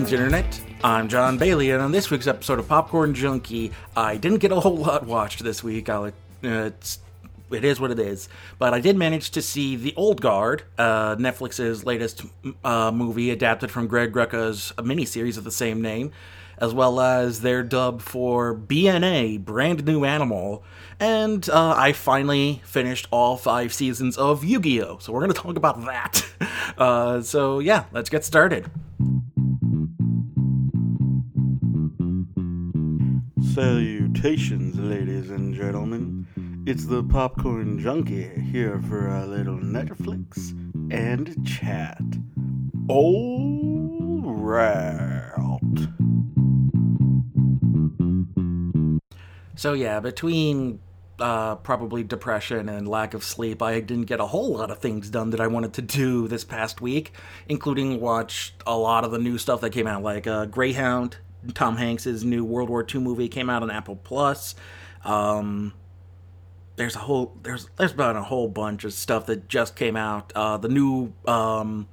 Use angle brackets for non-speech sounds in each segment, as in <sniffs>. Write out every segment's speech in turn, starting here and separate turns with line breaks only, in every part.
Greetings, Internet. I'm John Bailey, and on this week's episode of Popcorn Junkie, I didn't get a whole lot watched this week. I'll, uh, it's, it is what it is. But I did manage to see The Old Guard, uh, Netflix's latest uh, movie adapted from Greg Rucka's miniseries of the same name, as well as their dub for BNA, Brand New Animal. And uh, I finally finished all five seasons of Yu Gi Oh! So we're going to talk about that. <laughs> Uh, so yeah, let's get started.
Salutations, ladies and gentlemen. It's the Popcorn Junkie here for a little Netflix and chat. All right.
So yeah, between uh, probably depression and lack of sleep, I didn't get a whole lot of things done that I wanted to do this past week, including watch a lot of the new stuff that came out, like uh, Greyhound, Tom Hanks's new World War II movie came out on Apple Plus. Um, there's a whole there's there's been a whole bunch of stuff that just came out. Uh, the new um,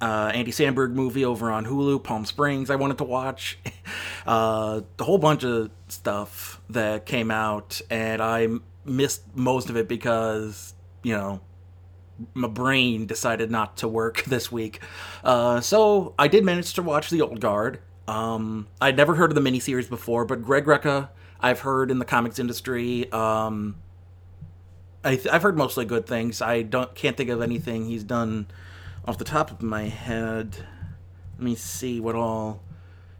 uh, Andy Samberg movie over on Hulu, Palm Springs. I wanted to watch <laughs> uh, the whole bunch of stuff that came out, and I missed most of it because you know my brain decided not to work <laughs> this week. Uh, so I did manage to watch The Old Guard. Um, I'd never heard of the miniseries before, but Greg Rucka, I've heard in the comics industry. Um, I have heard mostly good things. I don't can't think of anything he's done off the top of my head. Let me see what all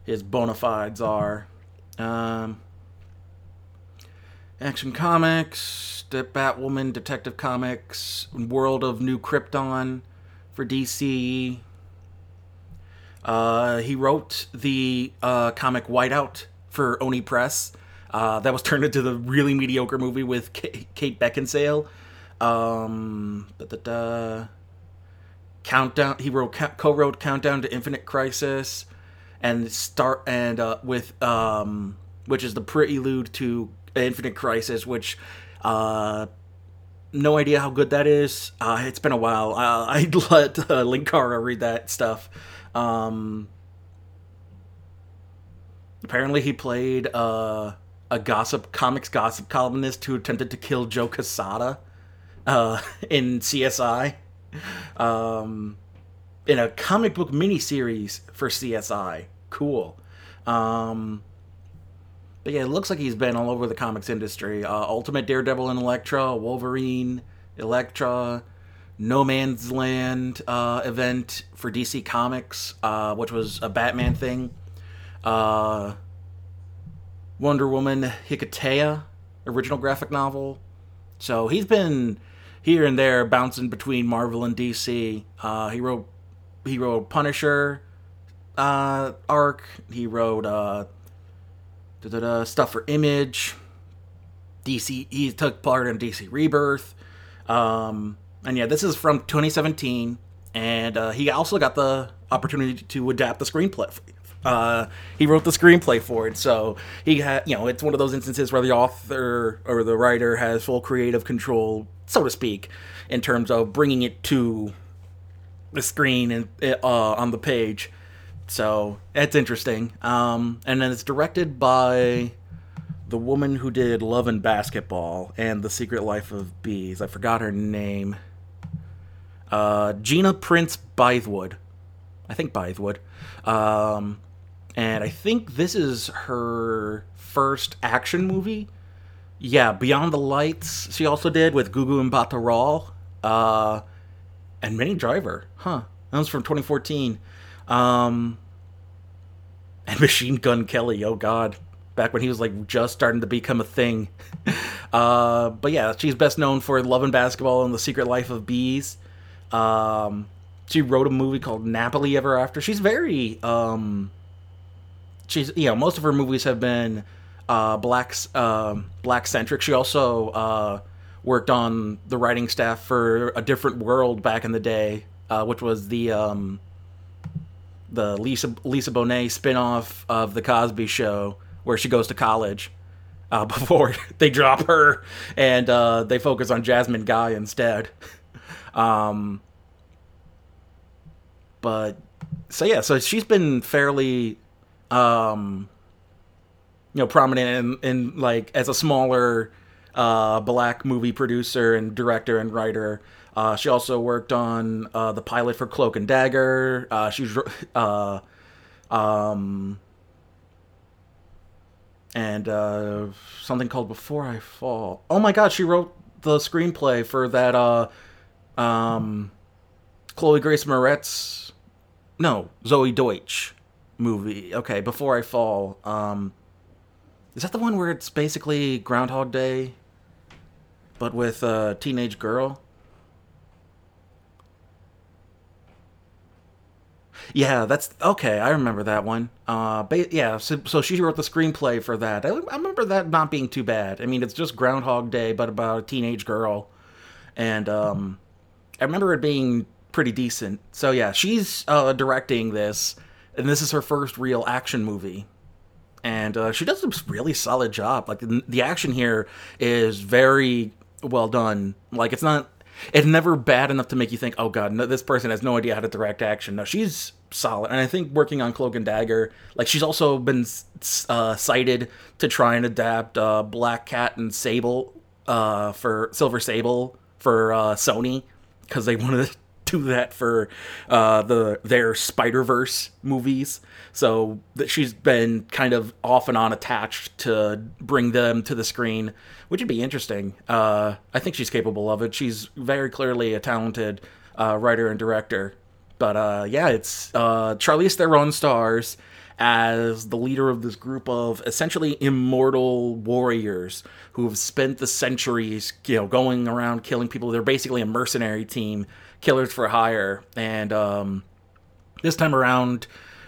his bona fides are. Um, Action Comics, Batwoman, Detective Comics, World of New Krypton for DC. Uh, he wrote the uh, comic Whiteout for Oni Press. Uh, that was turned into the really mediocre movie with K- Kate Beckinsale. Um, Countdown. He wrote co-wrote Countdown to Infinite Crisis, and start and uh, with um, which is the prelude to Infinite Crisis, which uh, no idea how good that is. Uh, it's been a while. Uh, <laughs> I'd let uh, Linkara read that stuff. Um, apparently, he played uh, a gossip comics gossip columnist who attempted to kill Joe Quesada uh, <laughs> in CSI. Um, in a comic book miniseries for CSI. Cool. Um, but yeah, it looks like he's been all over the comics industry. Uh, Ultimate Daredevil and Elektra, Wolverine, Elektra, No Man's Land uh, event for DC Comics, uh, which was a Batman thing. Uh, Wonder Woman Hiketeia, original graphic novel. So he's been here and there bouncing between Marvel and DC. Uh, he wrote he wrote Punisher uh, arc. He wrote uh, stuff for Image. DC. He took part in DC Rebirth. Um, and yeah, this is from 2017, and uh, he also got the opportunity to adapt the screenplay. Uh, he wrote the screenplay for it, so he had, you know, it's one of those instances where the author or the writer has full creative control, so to speak, in terms of bringing it to the screen and uh, on the page. So it's interesting. Um, and then it's directed by the woman who did Love and Basketball and The Secret Life of Bees. I forgot her name. Uh, Gina Prince Bythewood. I think Bythewood. Um, and I think this is her first action movie. Yeah, Beyond the Lights. She also did with Gugu Mbatha-Raw. Uh, and Minnie Driver. Huh. That was from 2014. Um, and <laughs> Machine Gun Kelly. Oh God, back when he was like just starting to become a thing. <laughs> uh, but yeah, she's best known for Love and Basketball and The Secret Life of Bees. Um, she wrote a movie called Napoli Ever After. She's very um, she's you know most of her movies have been uh, black uh, black centric. She also uh, worked on the writing staff for A Different World back in the day, uh, which was the um, the Lisa Lisa Bonet spinoff of the Cosby Show, where she goes to college. Uh, <laughs> before they drop her and uh, they focus on Jasmine Guy instead. <laughs> um, but so yeah, so she's been fairly, um, you know, prominent in, in like as a smaller uh, black movie producer and director and writer. Uh, she also worked on uh, the pilot for Cloak and Dagger. Uh, she's uh, um, and uh, something called Before I Fall. Oh my God, she wrote the screenplay for that uh, um, Chloe Grace Moretz, no Zoey Deutch movie. Okay, Before I Fall. Um, is that the one where it's basically Groundhog Day, but with a teenage girl? Yeah, that's okay. I remember that one. Uh, yeah, so, so she wrote the screenplay for that. I, I remember that not being too bad. I mean, it's just Groundhog Day, but about a teenage girl, and um, I remember it being pretty decent. So yeah, she's uh, directing this, and this is her first real action movie, and uh, she does a really solid job. Like the, action here is very well done. Like it's not it's never bad enough to make you think, oh god, no, this person has no idea how to direct action. No, she's solid, and I think working on Cloak and Dagger, like she's also been uh, cited to try and adapt uh, Black Cat and Sable uh, for Silver Sable for uh, Sony because they <laughs> wanted to do that for uh, the their Spider Verse movies. So that she's been kind of off and on attached to bring them to the screen, which would be interesting. Uh, I think she's capable of it. She's very clearly a talented uh, writer and director. But uh, yeah, it's uh, Charlize Theron stars as the leader of this group of essentially immortal warriors who have spent the centuries, you know, going around killing people. They're basically a mercenary team, killers for hire, and um, this time around,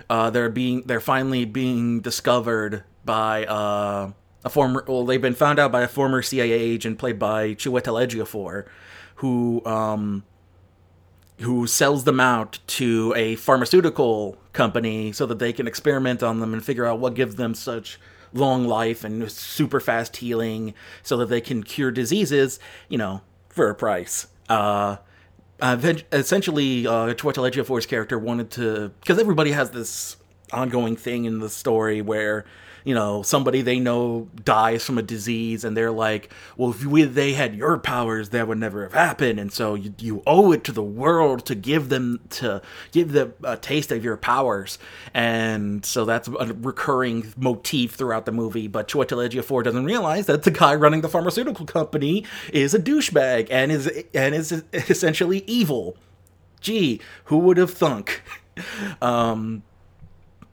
uh, they're being they're finally being discovered by uh, a former. Well, they've been found out by a former CIA agent played by Chiwetel Ejiofor, who um, who sells them out to a pharmaceutical company so that they can experiment on them and figure out what gives them such long life and super fast healing so that they can cure diseases, you know, for a price. Uh, uh, essentially, uh, Chiwetel Ejiofor's character wanted to, because everybody has this ongoing thing in the story where you know somebody they know dies from a disease and they're like well if we, they had your powers that would never have happened. And so you, you owe it to the world to give them to give them a taste of your powers. And so that's a recurring motif throughout the movie. But Chiwetel Ejiofor doesn't realize that the guy running the pharmaceutical company is a douchebag and is and is essentially evil. Gee who would have thunk? <laughs> Um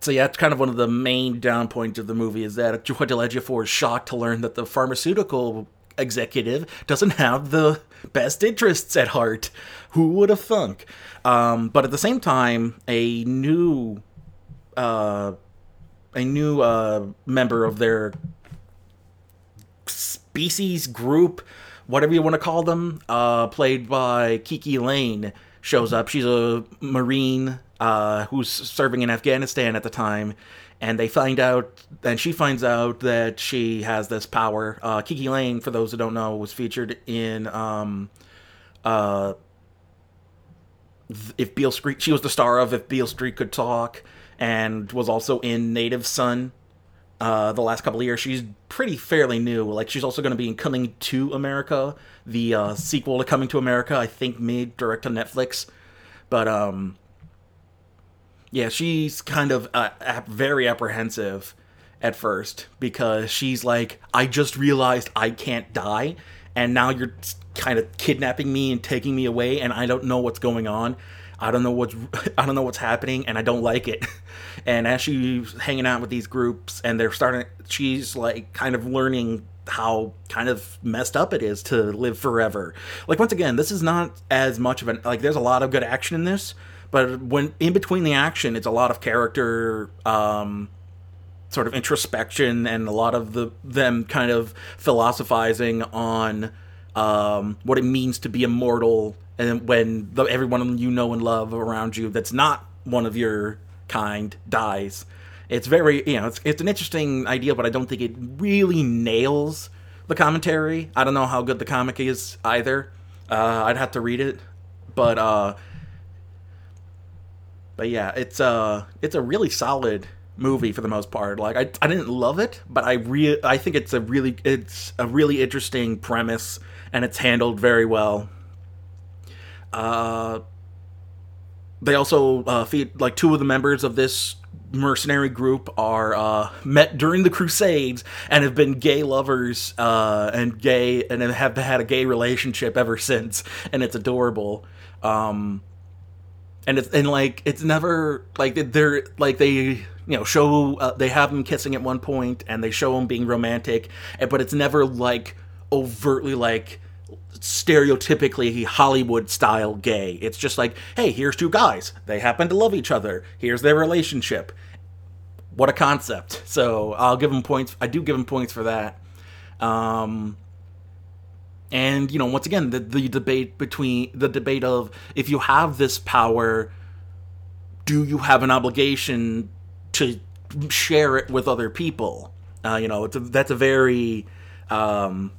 so yeah, it's kind of one of the main down points of the movie is that Chiwetel Ejiofor is shocked to learn that the pharmaceutical executive doesn't have the best interests at heart. Who would have thunk? Um, but at the same time, a new, uh, a new uh, member of their species group, whatever you want to call them, uh, played by KiKi Layne, shows up. She's a marine uh, who's serving in Afghanistan at the time, and they find out, and she finds out that she has this power. Uh, KiKi Layne, for those who don't know, was featured in um, uh, if Beale Street. She was the star of If Beale Street Could Talk, and was also in Native Son. Uh, the last couple of years, she's pretty fairly new. Like she's also going to be in Coming to America, the uh, sequel to Coming to America. I think made direct to Netflix, but um, yeah, she's kind of uh, very apprehensive at first because she's like, I just realized I can't die, and now you're kind of kidnapping me and taking me away, and I don't know what's going on. I don't know what's <laughs> I don't know what's happening, and I don't like it. <laughs> And as she's hanging out with these groups, and they're starting, she's like kind of learning how kind of messed up it is to live forever. Like once again, this is not as much of an like. There's a lot of good action in this, but when in between the action, it's a lot of character um, sort of introspection and a lot of the them kind of philosophizing on um, what it means to be immortal and when the, everyone you know and love around you that's not one of your kind dies. It's very you know it's it's an interesting idea, but I don't think it really nails the commentary. I don't know how good the comic is either. Uh, I'd have to read it, but uh, but yeah, it's a it's a really solid movie for the most part. Like I, I didn't love it, but I re- I think it's a really it's a really interesting premise and it's handled very well. Uh, they also uh, feed like two of the members of this mercenary group are uh, met during the Crusades and have been gay lovers uh, and gay and have had a gay relationship ever since, and it's adorable. Um, and it's and like it's never like they're like they you know show uh, they have them kissing at one point and they show them being romantic, but it's never like overtly like stereotypically Hollywood style gay. It's just like, hey, here's two guys. They happen to love each other. Here's their relationship. What a concept. So I'll give them points. I do give them points for that. Um, and you know, once again, the, the debate between the debate of if you have this power, do you have an obligation to share it with other people? Uh, you know, it's a, that's a very um,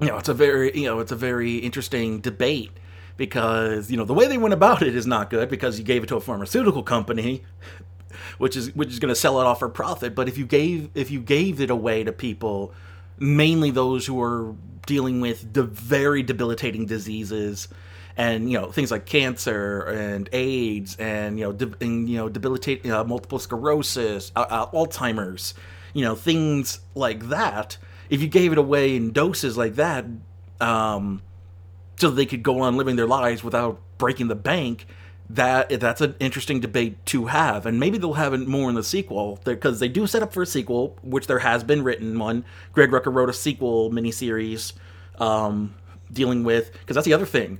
you know, it's a very, you know, it's a very interesting debate because you know the way they went about it is not good because you gave it to a pharmaceutical company <laughs> which is which is going to sell it off for profit but if you gave if you gave it away to people mainly those who are dealing with the very debilitating diseases and you know things like cancer and AIDS and you know de- and, you know debilitating uh, multiple sclerosis uh, uh, Alzheimer's you know things like that. If you gave it away in doses like that, um, so they could go on living their lives without breaking the bank, that that's an interesting debate to have, and maybe they'll have it more in the sequel because they do set up for a sequel, which there has been written one. Greg Rucka wrote a sequel miniseries um, dealing with because that's the other thing.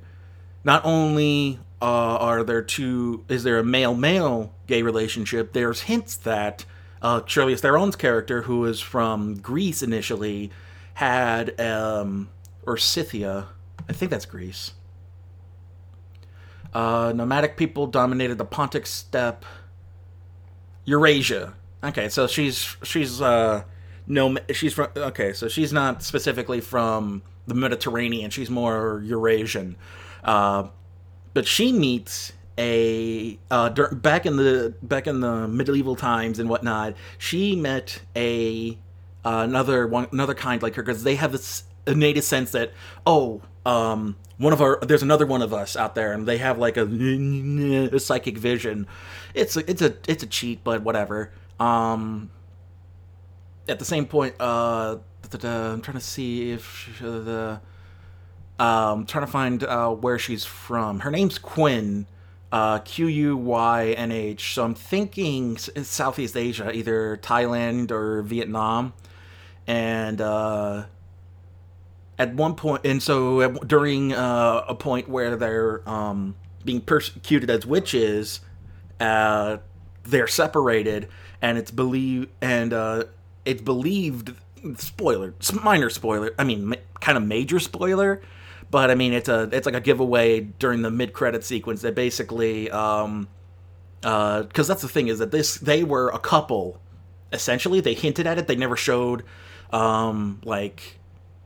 Not only uh, are there two, is there a male male gay relationship? There's hints that uh, Charlize Theron's character, who is from Greece initially, had um, or Scythia, I think that's Greece. Uh, nomadic people dominated the Pontic steppe. Eurasia. Okay, so she's she's uh no she's from okay, so she's not specifically from the Mediterranean. She's more Eurasian. Uh, but she meets a uh, back in the back in the medieval times and whatnot, she met a uh, another one another kind like her because they have this innate sense that oh um, one of our there's another one of us out there and they have like a, a <laughs> psychic vision. It's a, it's a it's a cheat, but whatever. Um, at the same point, uh, I'm trying to see if the um, trying to find uh, where she's from. Her name's Quinn uh, Q U Y N H. So I'm thinking Southeast Asia, either Thailand or Vietnam. And uh, at one point, and so during uh, a point where they're um, being persecuted as witches, uh, they're separated, and it's believed, and uh, it's believed. Spoiler, minor spoiler. I mean, kind of major spoiler but I mean, it's a it's like a giveaway during the mid credit sequence that basically, um, because uh, that's the thing is that this they were a couple. Essentially, they hinted at it. They never showed, um, like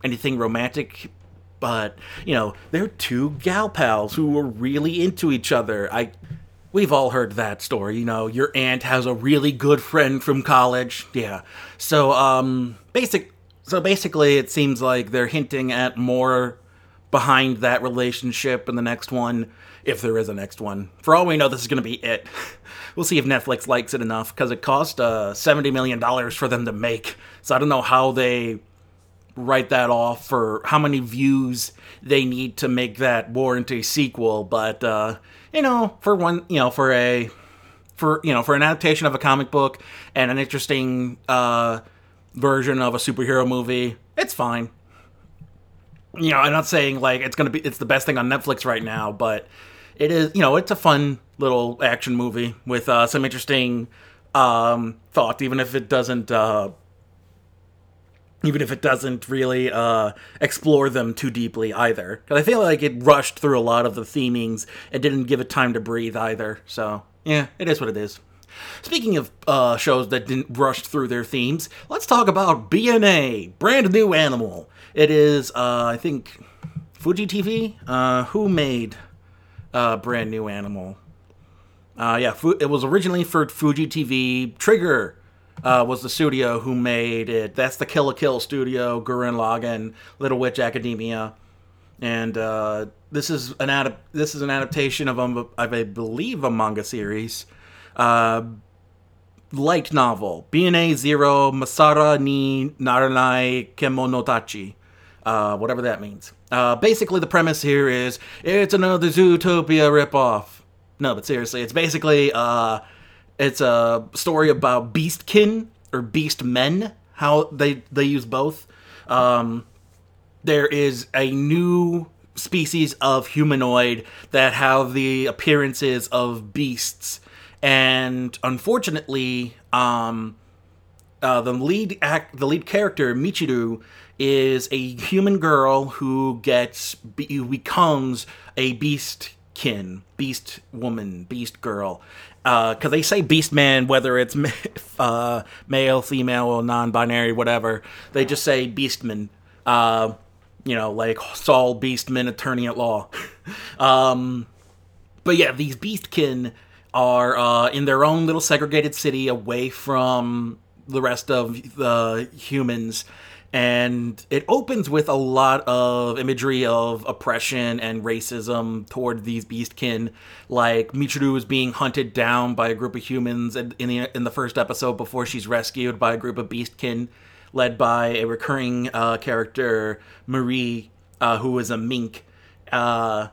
anything romantic but you know they're two gal pals who were really into each other i we've all heard that story you know your aunt has a really good friend from college yeah so um basic so basically it seems like they're hinting at more behind that relationship in the next one, if there is a next one. For all we know, this is going to be it. <laughs> We'll see if Netflix likes it enough because it cost uh, $70 million for them to make. So I don't know how they write that off for how many views they need to make that warrant a sequel. But, uh, you know, for one, you know, for a. For you know, for an adaptation of a comic book and an interesting uh, version of a superhero movie, it's fine you know, I'm not saying like it's gonna be it's the best thing on Netflix right now, but it is you know it's a fun little action movie with uh, some interesting um, thought, even if it doesn't uh, even if it doesn't really uh, explore them too deeply either. Because I feel like it rushed through a lot of the themings and didn't give it time to breathe either. So yeah, it is what it is. Speaking of uh, shows that didn't rush through their themes, let's talk about BNA, Brand New Animal. It is, uh, I think, Fuji TV. Uh, who made uh, Brand New Animal? Uh, yeah, it was originally for Fuji TV. Trigger uh, was the studio who made it. That's the Kill la Kill studio, Gurren Lagann, Little Witch Academia, and uh, this is an adap- this is an adaptation of, um, I believe a manga series. Uh, light novel BNA Zero Masara ni Naranai Kemonotachi. Uh, whatever that means. Uh, basically, the premise here is it's another Zootopia ripoff. No, but seriously, it's basically uh, it's a story about beastkin or beast men. How they they use both. Um, there is a new species of humanoid that have the appearances of beasts, and unfortunately, um, uh, the lead act, the lead character Michiru is a human girl who gets who becomes a beastkin, beast woman, beast girl. Because uh, they say beast man, whether it's <laughs> uh, male, female, or non-binary, whatever. They just say beastman. Uh, you know, like Saul Beastman, attorney at law. <laughs> um, but yeah, these beastkin are uh, in their own little segregated city away from the rest of the humans and it opens with a lot of imagery of oppression and racism toward these beastkin. Like Michiru is being hunted down by a group of humans in the in the first episode before she's rescued by a group of beastkin, led by a recurring uh, character Marie, uh, who is a mink. Uh,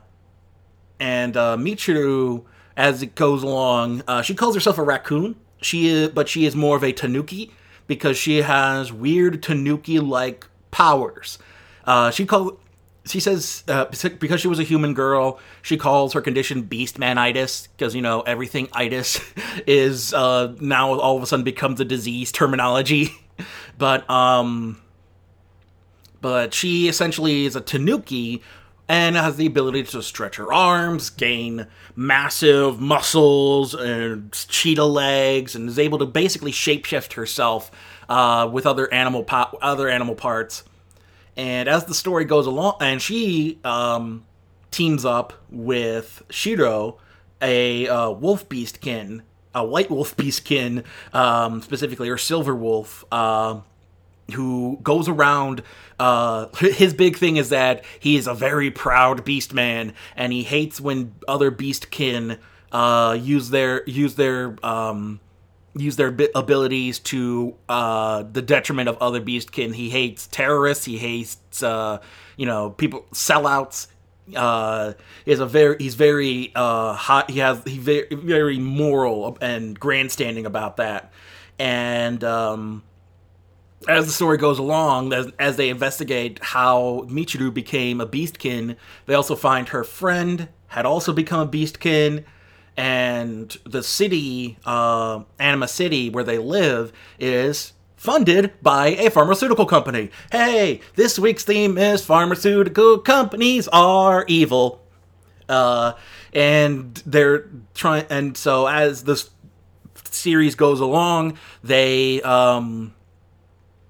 and uh, Michiru, as it goes along, uh, she calls herself a raccoon. She is, but she is more of a tanuki because she has weird Tanuki like powers. Uh, she called. She says uh, because she was a human girl, she calls her condition beast Beastmanitis because you know everything itis <laughs> is uh, now all of a sudden becomes a disease terminology. <laughs> but um, but she essentially is a Tanuki and has the ability to stretch her arms, gain massive muscles and cheetah legs, and is able to basically shapeshift herself uh, with other animal po- other animal parts. And as the story goes along, and she um, teams up with Shiro, a uh, wolf beastkin, a white wolf beastkin, um, specifically, or silver wolf. Uh, who goes around uh, <laughs> his big thing is that he is a very proud beast man and he hates when other beastkin uh, use their use their um, use their abilities to uh, the detriment of other beastkin he hates terrorists he hates uh, you know people sellouts. Uh, is a very he's very uh hot he has he very very moral and grandstanding about that. And um as the story goes along, as, as they investigate how Michiru became a beastkin, they also find her friend had also become a beastkin, and the city, uh, Anima City, where they live, is funded by a pharmaceutical company. Hey, this week's theme is pharmaceutical companies are evil. Uh, and they're trying, and so as this series goes along, they um,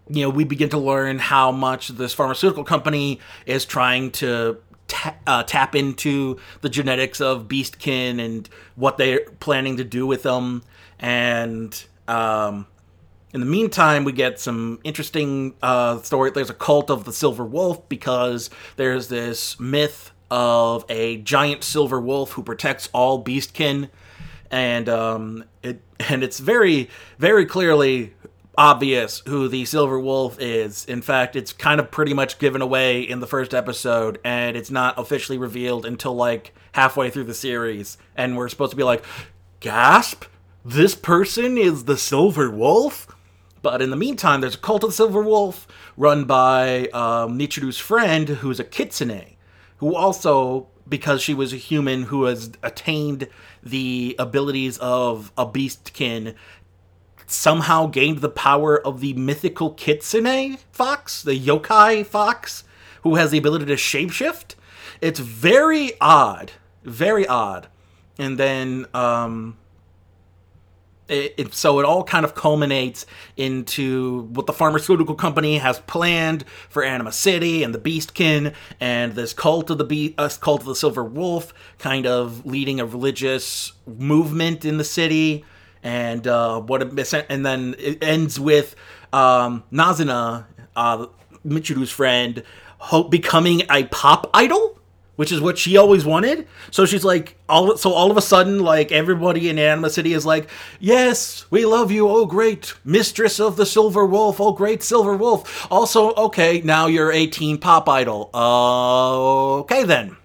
you know, we begin to learn how much this pharmaceutical company is trying to ta- uh, tap into the genetics of beastkin and what they're planning to do with them. And um, in the meantime, we get some interesting uh, story. There's a cult of the silver wolf because there's this myth of a giant silver wolf who protects all beastkin and um, it <laughs> and it's very very clearly obvious who the Silver Wolf is. In fact, it's kind of pretty much given away in the first episode, and it's not officially revealed until like halfway through the series. And we're supposed to be like, gasp! This person is the Silver Wolf? But in the meantime, there's a cult of the Silver Wolf run by um, Michiru's friend, who's a kitsune, who also, because she was a human who has attained the abilities of a beastkin, somehow gained the power of the mythical kitsune fox, the yokai fox, who has the ability to shapeshift. It's very odd, very odd. And then, um, it, it, so it all kind of culminates into what the pharmaceutical company has planned for Anima City and the Beastkin and this cult of the Be- uh, cult of the Silver Wolf, kind of leading a religious movement in the city, and uh, what it, and then it ends with um, Nazuna, uh, Michiru's friend, hope becoming a pop idol which is what she always wanted. So she's like, all so all of a sudden, like everybody in Anima City is like, yes, we love you. Oh, great, mistress of the Silver Wolf. Oh, great, Silver Wolf. Also, okay, now you're a teen pop idol. Uh, okay then.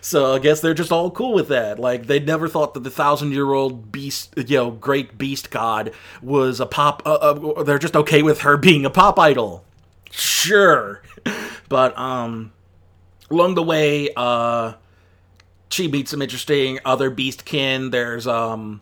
So I guess they're just all cool with that. Like they never thought that the thousand year old beast, you know, great beast god was a pop. Uh, uh, they're just okay with her being a pop idol. Sure, <laughs> but um along the way, uh, she meets some interesting other beastkin. There's um,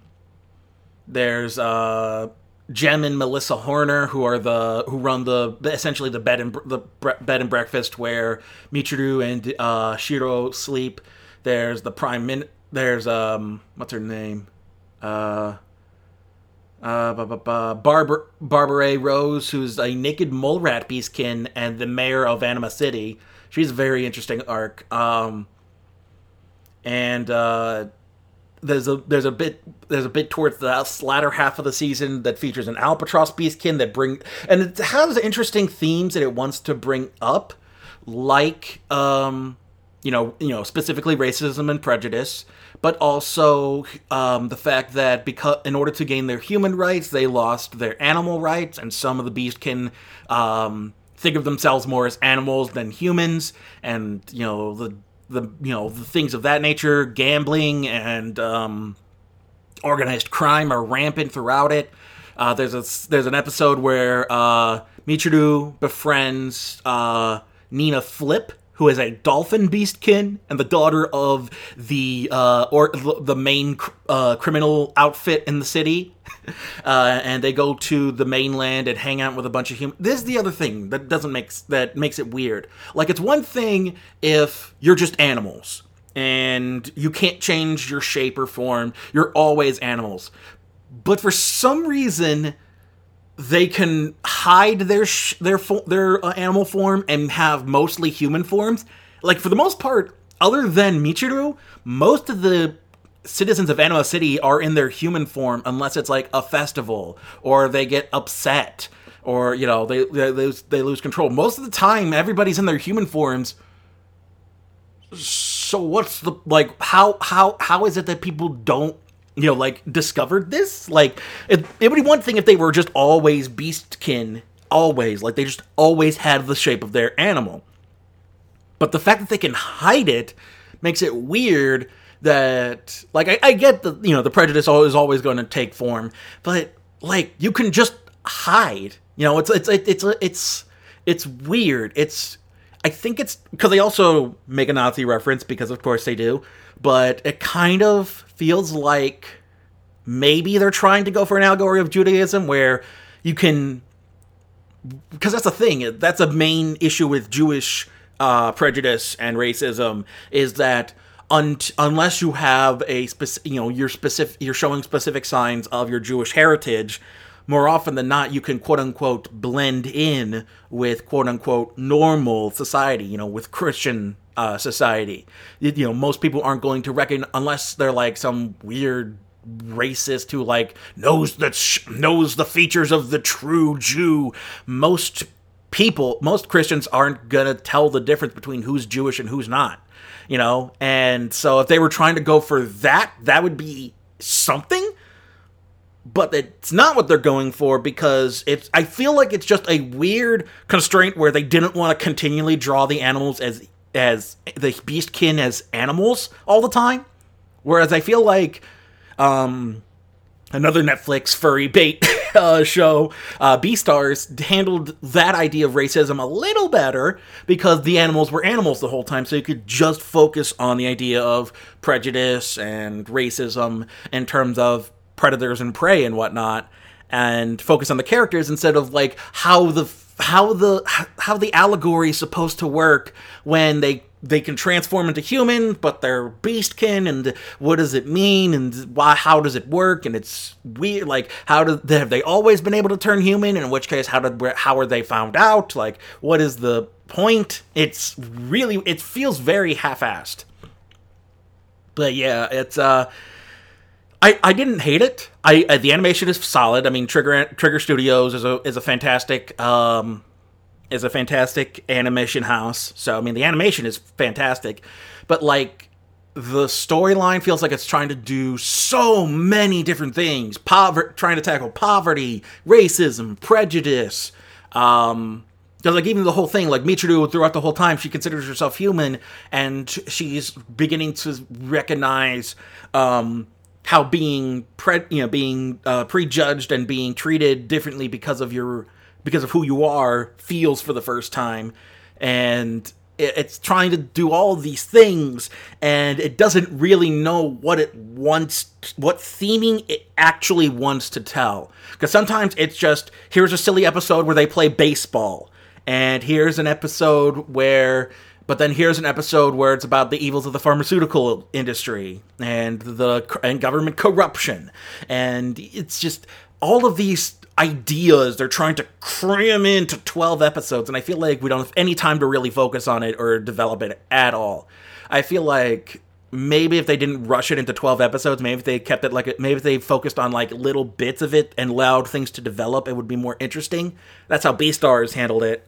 there's uh, Jem and Melissa Horner, who are the who run the essentially the bed and the bed and breakfast where Michiru and uh, Shiro sleep. There's the prime min. There's um, what's her name? Uh, uh, Barbara Barbara Rose, who's a naked mole rat beastkin and the mayor of Anima City she's a very interesting arc. Um, and uh, there's a there's a bit there's a bit towards the latter half of the season that features an albatross beastkin that bring and it has interesting themes that it wants to bring up, like um, you know you know specifically racism and prejudice but also um, the fact that because in order to gain their human rights, they lost their animal rights, and some of the beastkin um, think of themselves more as animals than humans, and you know the the you know the things of that nature, gambling and um, organized crime are rampant throughout it. Uh, there's a there's an episode where uh, Michiru befriends uh, Nina Flip, who is a dolphin beastkin and the daughter of the uh, or the main uh, criminal outfit in the city. <laughs> Uh, and they go to the mainland and hang out with a bunch of humans. This is the other thing that doesn't make that makes it weird. Like it's one thing if you're just animals and you can't change your shape or form. You're always animals. But for some reason, they can hide their sh- their fo- their uh, animal form and have mostly human forms. Like for the most part, other than Michiru, most of the citizens of Anima City are in their human form unless it's like a festival or they get upset or you know they they lose they lose control. Most of the time, everybody's in their human forms. So what's the like? How how how is it that people don't you know, like discovered this. Like it, it would be one thing if they were just always beastkin, always like they just always had the shape of their animal. But the fact that they can hide it makes it weird. That like I, I get the you know the prejudice is always going to take form, but like you can just hide. You know, it's it's it's it's it's, it's weird. It's I think it's because they also make a Nazi reference because of course they do, but it kind of feels like maybe they're trying to go for an allegory of Judaism where you can because that's a thing that's a main issue with Jewish uh, prejudice and racism is that un- unless you have a specific you know you're specific you're showing specific signs of your Jewish heritage more often than not, you can quote unquote blend in with quote unquote normal society, you know, with Christian uh, society. You, know, most people aren't going to reckon unless they're like some weird racist who like knows that sh- knows the features of the true Jew. Most people, most Christians aren't gonna tell the difference between who's Jewish and who's not. You know, and so if they were trying to go for that, that would be something but it's not what they're going for because it's I feel like it's just a weird constraint where they didn't want to continually draw the animals as as the beastkin as animals all the time. Whereas I feel like um another Netflix furry bait <laughs> uh, show, uh, Beastars, handled that idea of racism a little better because the animals were animals the whole time, so you could just focus on the idea of prejudice and racism in terms of predators and prey and whatnot and focus on the characters instead of like how the how the how the allegory is supposed to work when they they can transform into human, but they're beastkin, and what does it mean, and why? How does it work? And it's weird. Like, how do have they always been able to turn human? In which case, how did how are they found out? Like, what is the point? It's really it feels very half-assed. But yeah, it's uh. I, I didn't hate it. I uh, the animation is solid. I mean, Trigger Trigger Studios is a is a fantastic um, is a fantastic animation house. So I mean, the animation is fantastic, but like the storyline feels like it's trying to do so many different things. Poverty, trying to tackle poverty, racism, prejudice. Um, because like even the whole thing, like Michiru throughout the whole time, she considers herself human, and she's beginning to recognize um, how being pre- you know being uh, prejudged and being treated differently because of your because of who you are feels for the first time. And it's trying to do all these things and it doesn't really know what it wants what theming it actually wants to tell. Because sometimes it's just here's a silly episode where they play baseball. And here's an episode where but then here's an episode where it's about the evils of the pharmaceutical industry and the and government corruption, and it's just all of these ideas they're trying to cram into 12 episodes and i feel like we don't have any time to really focus on it or develop it at all. I feel like maybe if they didn't rush it into 12 episodes maybe if they kept it like maybe if they focused on like little bits of it and allowed things to develop it would be more interesting. That's how Beastars handled it.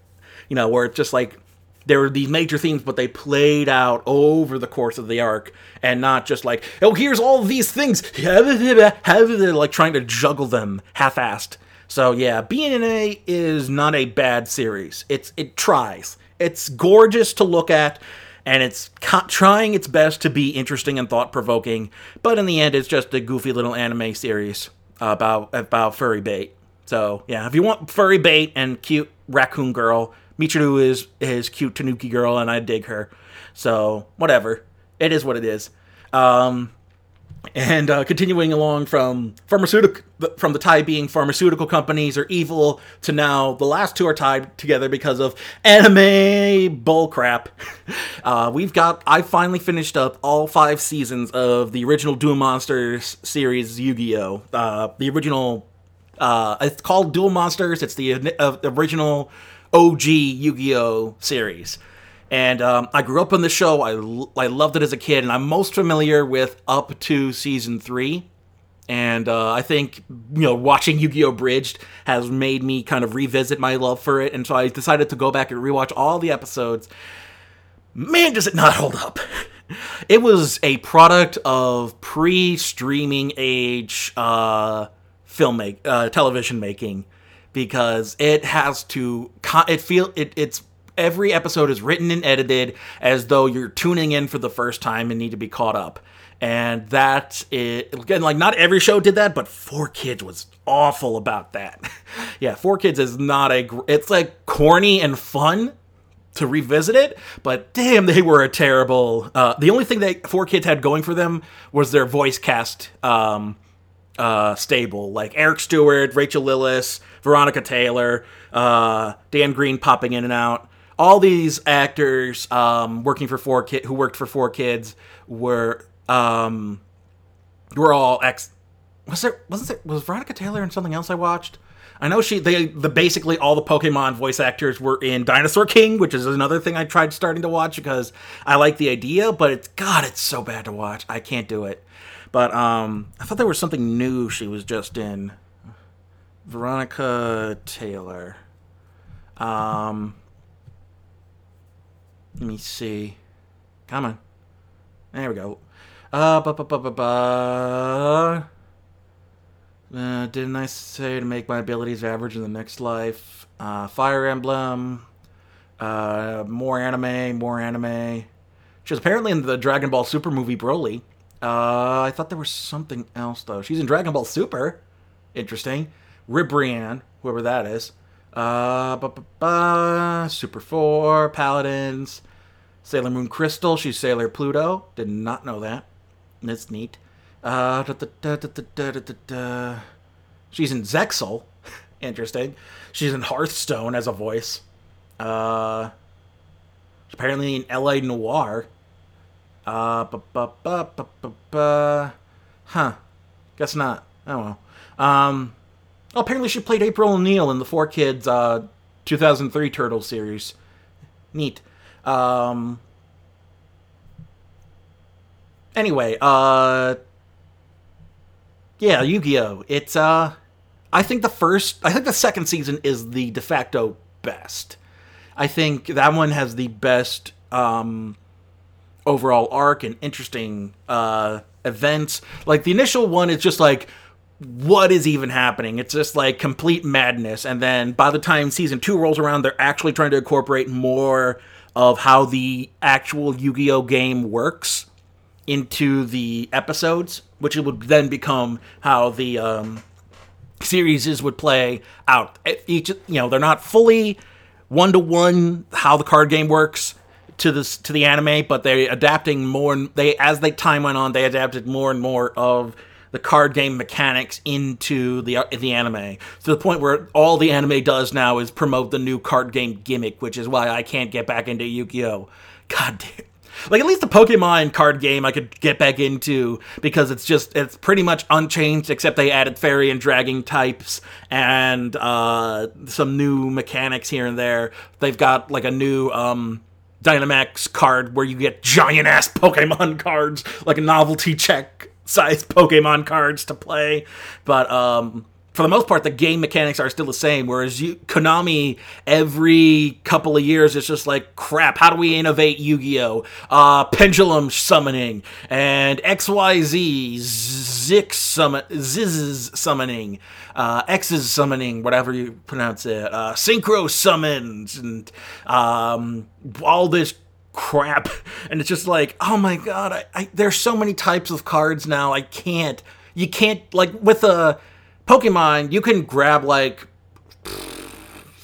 You know where it's just like there were these major themes, but they played out over the course of the arc, and not just like, oh, here's all these things, <laughs> like trying to juggle them half-assed. So yeah, BNA is not a bad series. It's it tries. It's gorgeous to look at, and it's trying its best to be interesting and thought-provoking. But in the end, it's just a goofy little anime series about about furry bait. So yeah, if you want furry bait and cute raccoon girl, Michiru is his cute Tanuki girl, and I dig her. So whatever, it is what it is. Um, and uh, continuing along from pharmaceutical, from the tie being pharmaceutical companies are evil to now the last two are tied together because of anime bullcrap. <laughs> Uh, we've got I finally finished up all five seasons of the original Duel Monsters series Yu-Gi-Oh. Uh, the original, uh, it's called Duel Monsters. It's the uh, original OG Yu-Gi-Oh series. And um, I grew up on the show. I, I loved it as a kid, and I'm most familiar with up to season three. And uh, I think you know watching Yu-Gi-Oh! Bridged has made me kind of revisit my love for it, and so I decided to go back and rewatch all the episodes. Man, does it not hold up! <laughs> it was a product of pre-streaming age uh, filmmake uh, television making because it has to it feel it it's every episode is written and edited as though you're tuning in for the first time and need to be caught up. And that it again like not every show did that but 4Kids was awful about that. <laughs> Yeah 4Kids is not a it's like corny and fun to revisit it but damn they were a terrible uh, the only thing that 4Kids had going for them was their voice cast um, uh, stable. Like Eric Stuart Rachael Lillis Veronica Taylor, uh, Dan Green popping in and out. All these actors um, working for 4Kids who worked for 4Kids were um, were all ex. Was there wasn't there was Veronica Taylor in something else I watched? I know she they the basically all the Pokemon voice actors were in Dinosaur King, which is another thing I tried starting to watch because I like the idea, but it's God, it's so bad to watch. I can't do it. But um I thought there was something new she was just in. Veronica Taylor. Um, let me see. Come on. There we go. Uh, ba ba ba ba ba. Uh, didn't I say to make my abilities average in the next life? Uh, Fire Emblem. Uh, more anime, more anime. She's apparently in the Dragon Ball Super movie Broly. Uh, I thought there was something else though. She's in Dragon Ball Super. Interesting. Ribrianne, whoever that is. Uh, ba, ba, ba, Super 4, Paladins, Sailor Moon Crystal, she's Sailor Pluto. Did not know that. That's neat. Uh, da, da, da, she's in Zexal. <laughs> Interesting. She's in Hearthstone as a voice. Uh, apparently in L.A. Noire. Uh, bu- bu- bu- bu- bu- bu- huh. Guess not. Oh well. Um, oh, apparently she played April O'Neil in the Four Kids uh, 2003 Turtle series. Neat. Um, anyway, uh, yeah, Yu-Gi-Oh. It's uh, I think the first, I think the second season is the de facto best. I think that one has the best um, overall arc and interesting uh, events. Like the initial one is just like, what is even happening? It's just like complete madness. And then by the time season two rolls around, they're actually trying to incorporate more of how the actual Yu Gi Oh game works into the episodes, which it would then become how the um, series would play out. Each, you know, they're not fully one to one how the card game works to this to the anime, but they're adapting more. And they as they time went on, they adapted more and more of the card game mechanics into the the anime to the point where all the anime does now is promote the new card game gimmick, which is why I can't get back into Yu-Gi-Oh. God damn. Like at least the Pokemon card game I could get back into because it's just it's pretty much unchanged except they added fairy and dragon types and uh, some new mechanics here and there. They've got like a new um, Dynamax card where you get giant ass Pokemon <laughs> cards, like a novelty check size <laughs> Pokemon cards to play. But um, for the most part, the game mechanics are still the same. Whereas you, Konami, every couple of years, it's just like, crap, how do we innovate Yu Gi Oh? Uh, pendulum summoning and XYZ, Zix summon, Ziz's summoning, uh, X's summoning, whatever you pronounce it, uh, Synchro summons, and um, all this crap. And it's just like oh my god I, I, there's so many types of cards now i can't you can't like with a pokemon you can grab like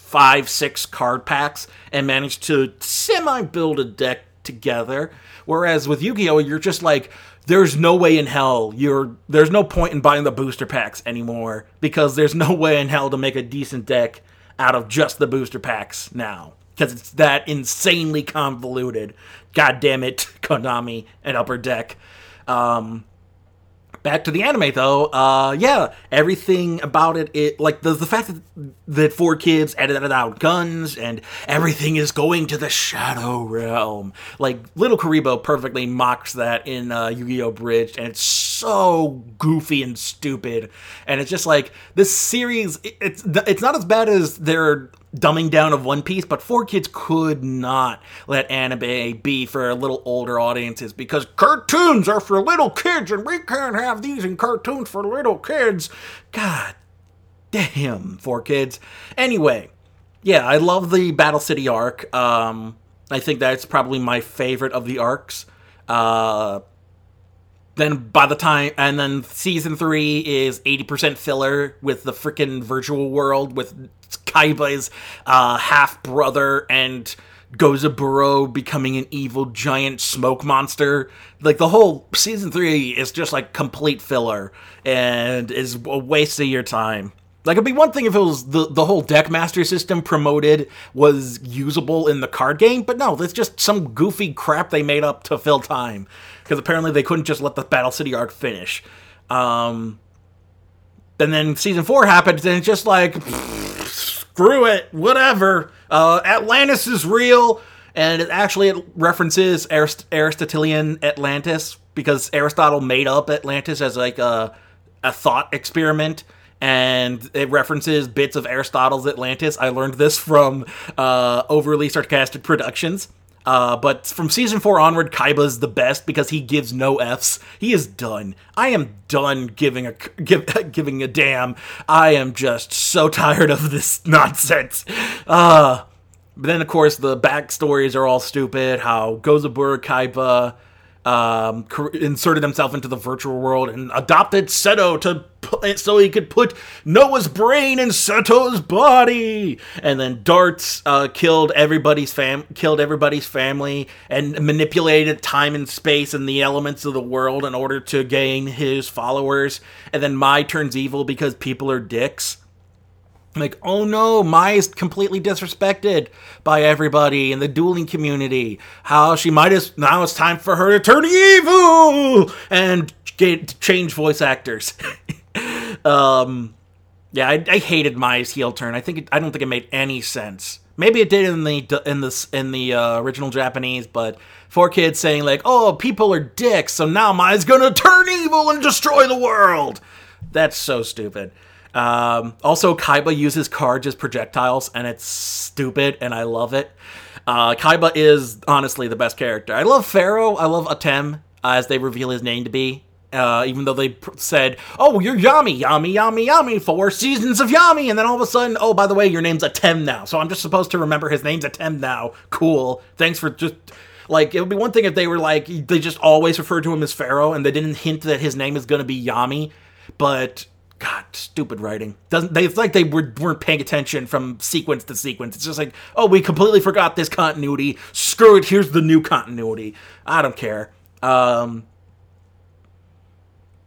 five six card packs and manage to semi build a deck together. Whereas with yu-gi-oh you're just like there's no way in hell you're there's no point in buying the booster packs anymore because there's no way in hell to make a decent deck out of just the booster packs now because it's that insanely convoluted. God damn it, <laughs> Konami and Upper Deck. Um, back to the anime though. Uh, yeah, everything about it, it like the the fact that that four kids edited out guns and everything is going to the shadow realm. Like LittleKuriboh perfectly mocks that in uh, Yu-Gi-Oh! Bridge, and it's so goofy and stupid. And it's just like this series. It, it's it's not as bad as their dumbing down of One Piece, but Four Kids could not let anime be for a little older audiences because cartoons are for little kids and we can't have these in cartoons for little kids. God damn, Four Kids. Anyway, yeah, I love the Battle City arc. Um, I think that's probably my favorite of the arcs. Uh, then by the time and then season three is 80% filler with the freaking virtual world with kaiba's uh, half brother and gozaburo becoming an evil giant smoke monster like the whole season three is just like complete filler and is a waste of your time like it'd be one thing if it was the the whole deck master system promoted was usable in the card game, but no, that's just some goofy crap they made up to fill time because apparently they couldn't just let the Battle City arc finish. Um, and then season four happened, and it's just like screw it, whatever. Uh, Atlantis is real, and it actually references Arist- Aristotelian Atlantis because Aristotle made up Atlantis as like a a thought experiment and it references bits of Aristotle's Atlantis. I learned this from uh, Overly Sarcastic Productions. Uh, but from season four onward, Kaiba's the best because he gives no f's. He is done. I am done giving a <laughs> give, <laughs> giving a damn. I am just so <laughs> tired of this nonsense. Uh, but then of course the backstories are all stupid. How Gozaburo Kaiba um, inserted himself into the virtual world and adopted Seto to so he could put Noah's brain in Seto's body. And then Dartz uh, killed everybody's fam killed everybody's family and manipulated time and space and the elements of the world in order to gain his followers. And then Mai turns evil because people are dicks. Like, oh no, Mai's completely disrespected by everybody in the dueling community. How she might as now it's time for her to turn evil and get change voice actors. <laughs> um, yeah, I, I, hated Mai's heel turn. I think it, I don't think it made any sense. Maybe it did in the in the in the uh, original Japanese, but 4Kids saying like, "Oh, people are dicks, so now Mai's gonna turn evil and destroy the world." That's so stupid. Um, also, Kaiba uses cards as projectiles, and it's stupid, and I love it. Uh, Kaiba is honestly the best character. I love Pharaoh. I love Atem, as they reveal his name to be. Uh, even though they pr- said, "Oh, you're Yami, Yami, Yami, Yami, four seasons of Yami," and then all of a sudden, "Oh, by the way, your name's Atem now." So I'm just supposed to remember his name's Atem now. Cool. Thanks for just like it would be one thing if they were like they just always referred to him as Pharaoh and they didn't hint that his name is going to be Yami, but God, stupid writing. Doesn't they? It's like they were, weren't paying attention from sequence to sequence. It's just like, oh, we completely forgot this continuity. Screw it. Here's the new continuity. I don't care. Um,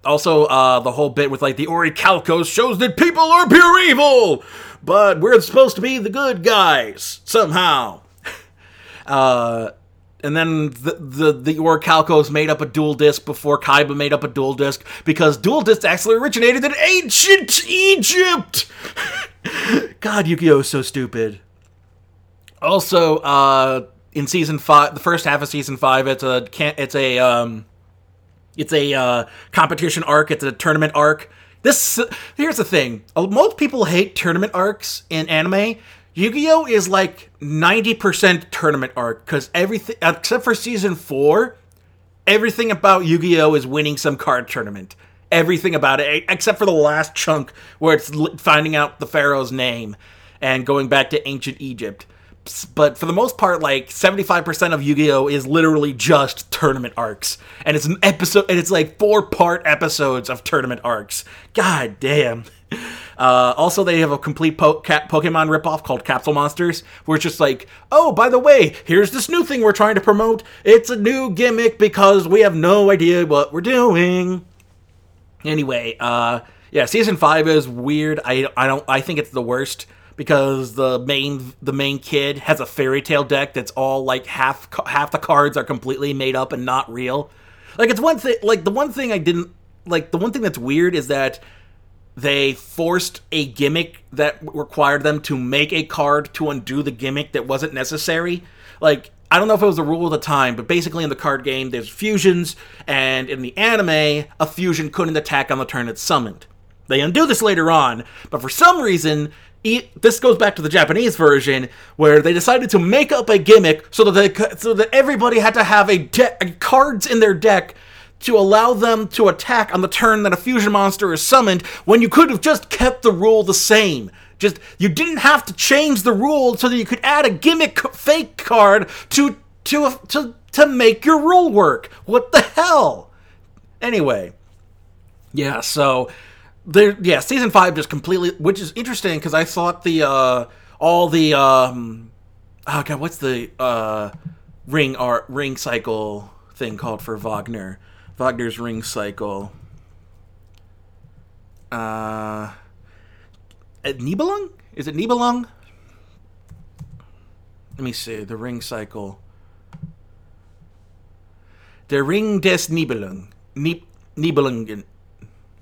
also, uh, the whole bit with like the Orichalcos shows that people are pure evil, but we're supposed to be the good guys somehow. <laughs> uh, and then the the, the Orichalcos made up a dual disc before Kaiba made up a dual disc because dual discs actually originated in ancient Egypt. <laughs> God, Yu-Gi-Oh is so stupid. Also, uh, in season five, the first half of season five, it's a it's a um, it's a uh, competition arc. It's a tournament arc. This here's the thing: most people hate tournament arcs in anime Yu-Gi-Oh is like 90% tournament arc cuz everything except for season 4, everything about Yu-Gi-Oh is winning some card tournament. Everything about it except for the last chunk where it's finding out the pharaoh's name and going back to ancient Egypt. But for the most part, like 75% of Yu-Gi-Oh is literally just tournament arcs. And it's an episode and it's like four part episodes of tournament arcs. God damn. Uh, also, they have a complete po- Pokemon ripoff called Capsule Monsters, where it's just like, oh, by the way, here's this new thing we're trying to promote. It's a new gimmick because we have no idea what we're doing. Anyway, uh, yeah, season five is weird. I I don't I think it's the worst because the main the main kid has a fairy tale deck that's all like half half the cards are completely made up and not real. Like it's one thing like the one thing I didn't like the one thing that's weird is that they forced a gimmick that required them to make a card to undo the gimmick that wasn't necessary. Like, I don't know if it was a rule of the time, but basically in the card game, there's fusions, and in the anime, a fusion couldn't attack on the turn it's summoned. They undo this later on, but for some reason, this goes back to the Japanese version where they decided to make up a gimmick so that they, so that everybody had to have a de- cards in their deck to allow them to attack on the turn that a fusion monster is summoned when you could have just kept the rule the same. Just you didn't have to change the rule so that you could add a gimmick fake card to to to to make your rule work. What the hell? Anyway, yeah. So there, yeah. Season five just completely, which is interesting because I thought the uh all the um oh god, what's the uh ring art ring cycle thing called for Wagner? Wagner's Ring Cycle. Uh, Nibelung? Is it Nibelung? Let me see. The Ring Cycle. The Ring des Nibelung. Nib- Nibelungen.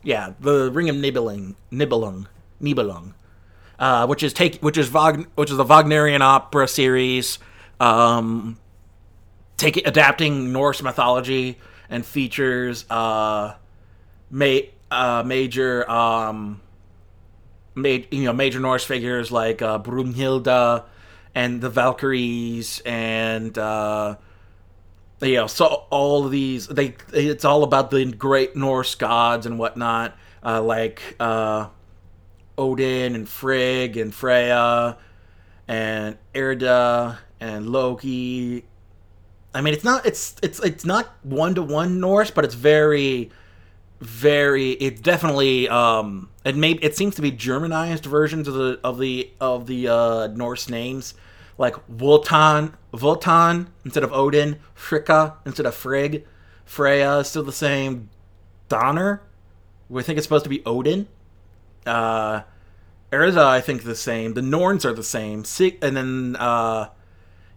Yeah, the Ring of Nibelung. Nibelung. Nibelung. Uh, which is take, which is Wagner, which is the Wagnerian opera series, um, take adapting Norse mythology and features uh, ma- uh, major um, ma- you know major Norse figures like uh, and the Valkyries and uh, you know so all these they it's all about the great Norse gods and whatnot uh, like uh, Odin and Frigg and Freya and Erda and Loki I mean, it's not it's it's it's not one to one Norse, but it's very very it definitely um it may it seems to be germanized versions of the of the of the uh Norse names like Wotan Wotan instead of Odin, Fricka instead of Frigg, Freya is still the same, Donner, we think it's supposed to be Odin. Uh Erza, I think, the same. The Norns are the same. And then, uh,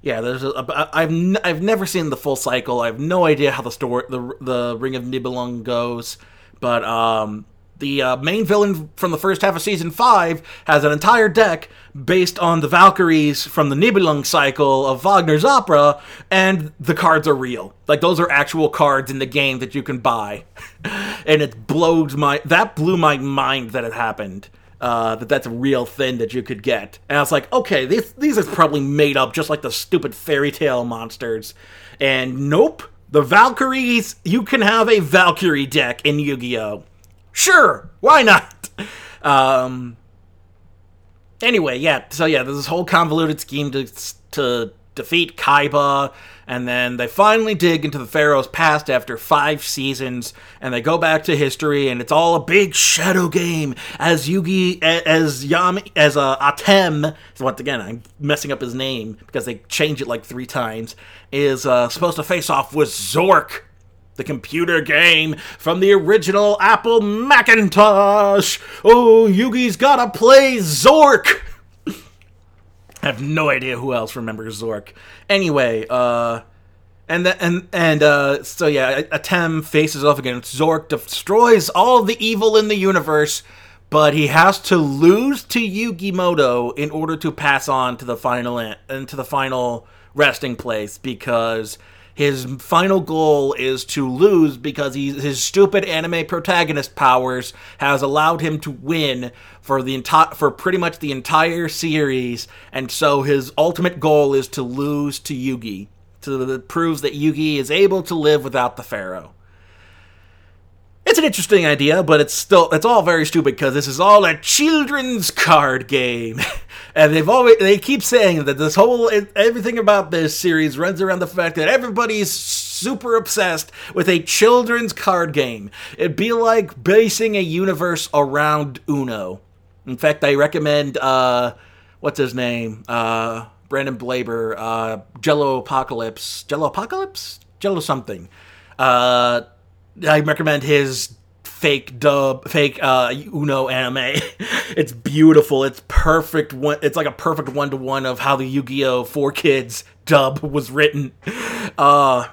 yeah, there's a, a, I've n- I've never seen the full cycle. I have no idea how the story, the the Ring of Nibelung goes, but um, the uh, main villain from the first half of season five has an entire deck based on the Valkyries from the Nibelung cycle of Wagner's opera, and the cards are real. Like those are actual cards in the game that you can buy, <laughs> and it blows my that blew my mind that it happened. Uh, that that's a real thing that you could get. And I was like, okay, these these are probably made up just like the stupid fairy tale monsters. And nope, the Valkyries, you can have a Valkyrie deck in Yu-Gi-Oh. Sure, why not? Um anyway, yeah, so yeah, there's this whole convoluted scheme to to defeat Kaiba, and then they finally dig into the Pharaoh's past after five seasons, and they go back to history, and it's all a big shadow game as Yugi, as Yami, as uh, Atem. Once again, I'm messing up his name because they changed it like three times. Is uh, supposed to face off with Zork, the computer game from the original Apple Macintosh. Oh, Yugi's gotta play Zork. I have no idea who else remembers Zork. Anyway, uh, and the, and and uh, so yeah, Atem faces off against Zork, destroys all the evil in the universe, but he has to lose to Yugimoto in order to pass on to the final into the final resting place because his final goal is to lose because he, his stupid anime protagonist powers has allowed him to win for the entire for pretty much the entire series, and so his ultimate goal is to lose to Yugi. To that proves that Yugi is able to live without the Pharaoh. It's an interesting idea, but it's still it's all very stupid because this is all a children's card game. <laughs> and they've always they keep saying that this whole everything about this series runs around the fact that everybody's super obsessed with a children's card game. It'd be like basing a universe around Uno. In fact, I recommend uh what's his name? Uh Brendan Blaber, uh Jello Apocalypse, Jello Apocalypse? Jello something. Uh I recommend his fake dub, fake uh, Uno anime. <laughs> it's beautiful. It's perfect. One, it's like a perfect one to one of how the Yu-Gi-Oh! 4Kids dub was written. Uh,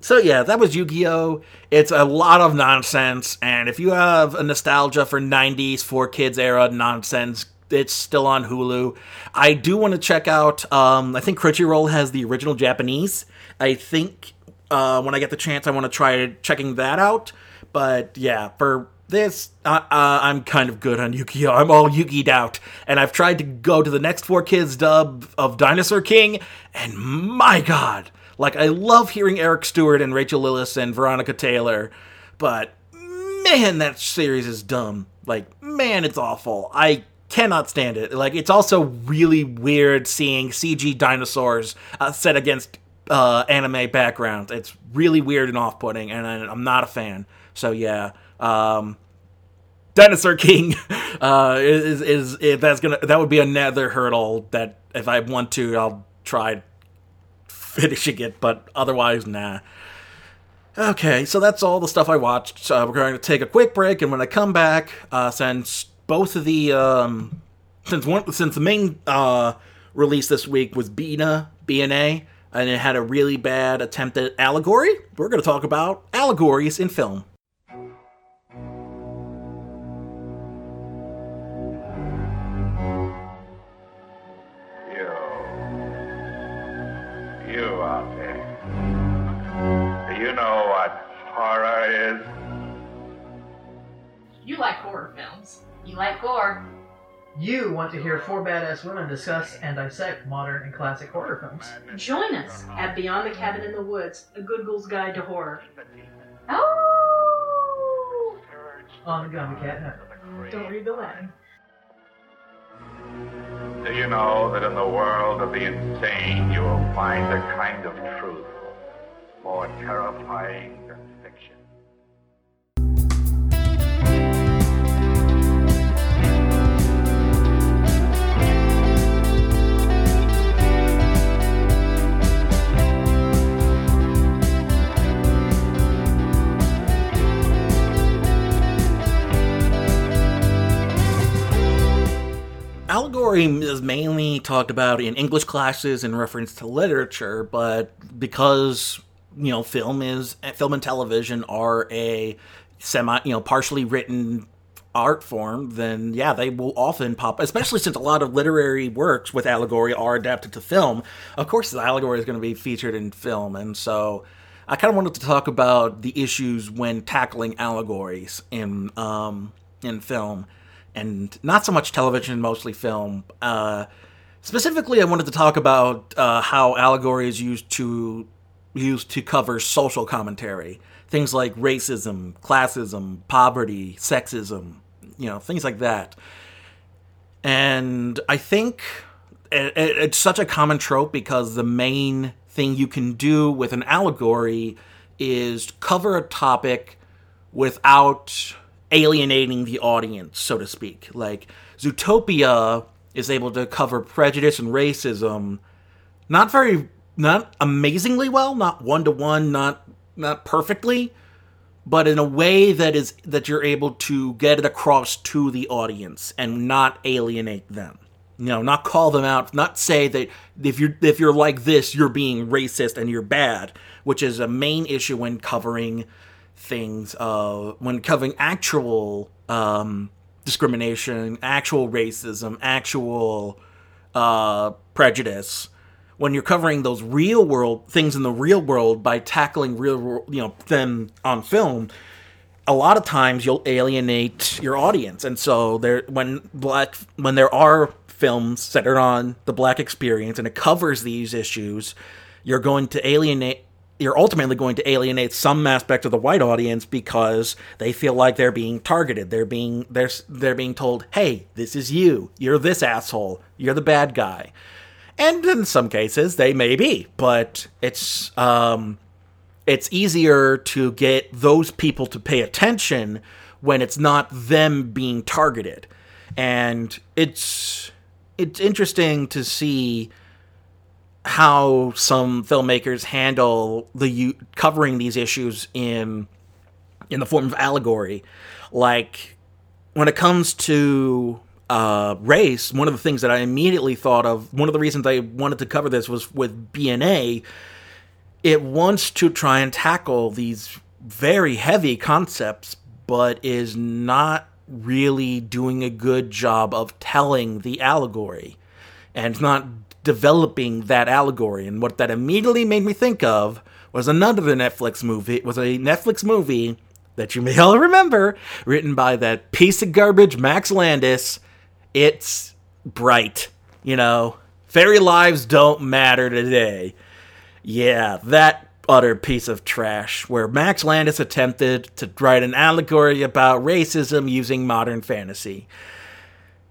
so yeah, that was Yu-Gi-Oh! It's a lot of nonsense, and if you have a nostalgia for '90s 4Kids era nonsense, it's still on Hulu. I do want to check out. Um, I think Crunchyroll has the original Japanese. I think uh, when I get the chance, I want to try checking that out. But yeah, for this, uh, uh, I'm kind of good on Yu-Gi-Oh! I'm all Yugi'd out, and I've tried to go to the next 4Kids dub of Dinosaur King, and my God, like I love hearing Eric Stuart and Rachael Lillis and Veronica Taylor, but man, that series is dumb. Like man, it's awful. I cannot stand it. Like it's also really weird seeing CG dinosaurs uh, set against uh, anime backgrounds. It's really weird and off-putting, and I'm not a fan. So yeah, um, Dinosaur King <laughs> uh, is, is, is that's gonna that would be another hurdle that if I want to, I'll try finishing it, but otherwise, nah. Okay, so that's all the stuff I watched. We're going to take a quick break, and when I come back, uh, since both of the um, since one since the main uh, release this week was Bina BNA, and it had a really bad attempt at allegory, we're going to talk about allegories in film.
You you out there, do you know what horror is? You like horror films. You like gore.
You want to hear four badass women discuss and dissect modern and classic horror films.
Join us at Beyond the Cabin in the Woods, a good ghoul's guide to horror.
Oh! On the Gummy Cat Network.
Don't read the Latin.
Do you know that in the world of the insane you will find a kind of truth more terrifying
allegory is mainly talked about in English classes in reference to literature, but because you know film is film and television are a semi you know partially written art form, then yeah, they will often pop, especially since a lot of literary works with allegory are adapted to film. Of course, the allegory is going to be featured in film, and so I kind of wanted to talk about the issues when tackling allegories in um, in film, and not so much television, mostly film. Uh, specifically, I wanted to talk about uh, how allegory is used to used to cover social commentary things like racism, classism, poverty, sexism, you know, things like that. And I think it, it, it's such a common trope because the main thing you can do with an allegory is cover a topic without alienating the audience, so to speak. Like Zootopia is able to cover prejudice and racism not very not amazingly well, not one to one, not not perfectly, but in a way that is that you're able to get it across to the audience and not alienate them. You know, not call them out, not say that if you're if you're like this, you're being racist and you're bad, which is a main issue when covering things uh when covering actual um discrimination, actual racism, actual uh prejudice when you're covering those real world things in the real world by tackling real you know them on film a lot of times you'll alienate your audience. And so there when black when there are films centered on the black experience and it covers these issues you're going to alienate you're ultimately going to alienate some aspect of the white audience because they feel like they're being targeted. They're being they're they're being told, "Hey, this is you. You're this asshole. You're the bad guy." and in some cases they may be, but it's um, it's easier to get those people to pay attention when it's not them being targeted, and it's it's interesting to see how some filmmakers handle the covering these issues in in the form of allegory like when it comes to uh, race, one of the things that I immediately thought of, one of the reasons I wanted to cover this was with BNA. It wants to try and tackle these very heavy concepts, but is not really doing a good job of telling the allegory and not developing that allegory. And what that immediately made me think of was another Netflix movie. It was a Netflix movie that you may <laughs> all remember, written by that piece of garbage Max Landis it's bright. You know, fairy lives don't matter today. Yeah, that utter piece of trash where Max Landis attempted to write an allegory about racism using modern fantasy. <sighs>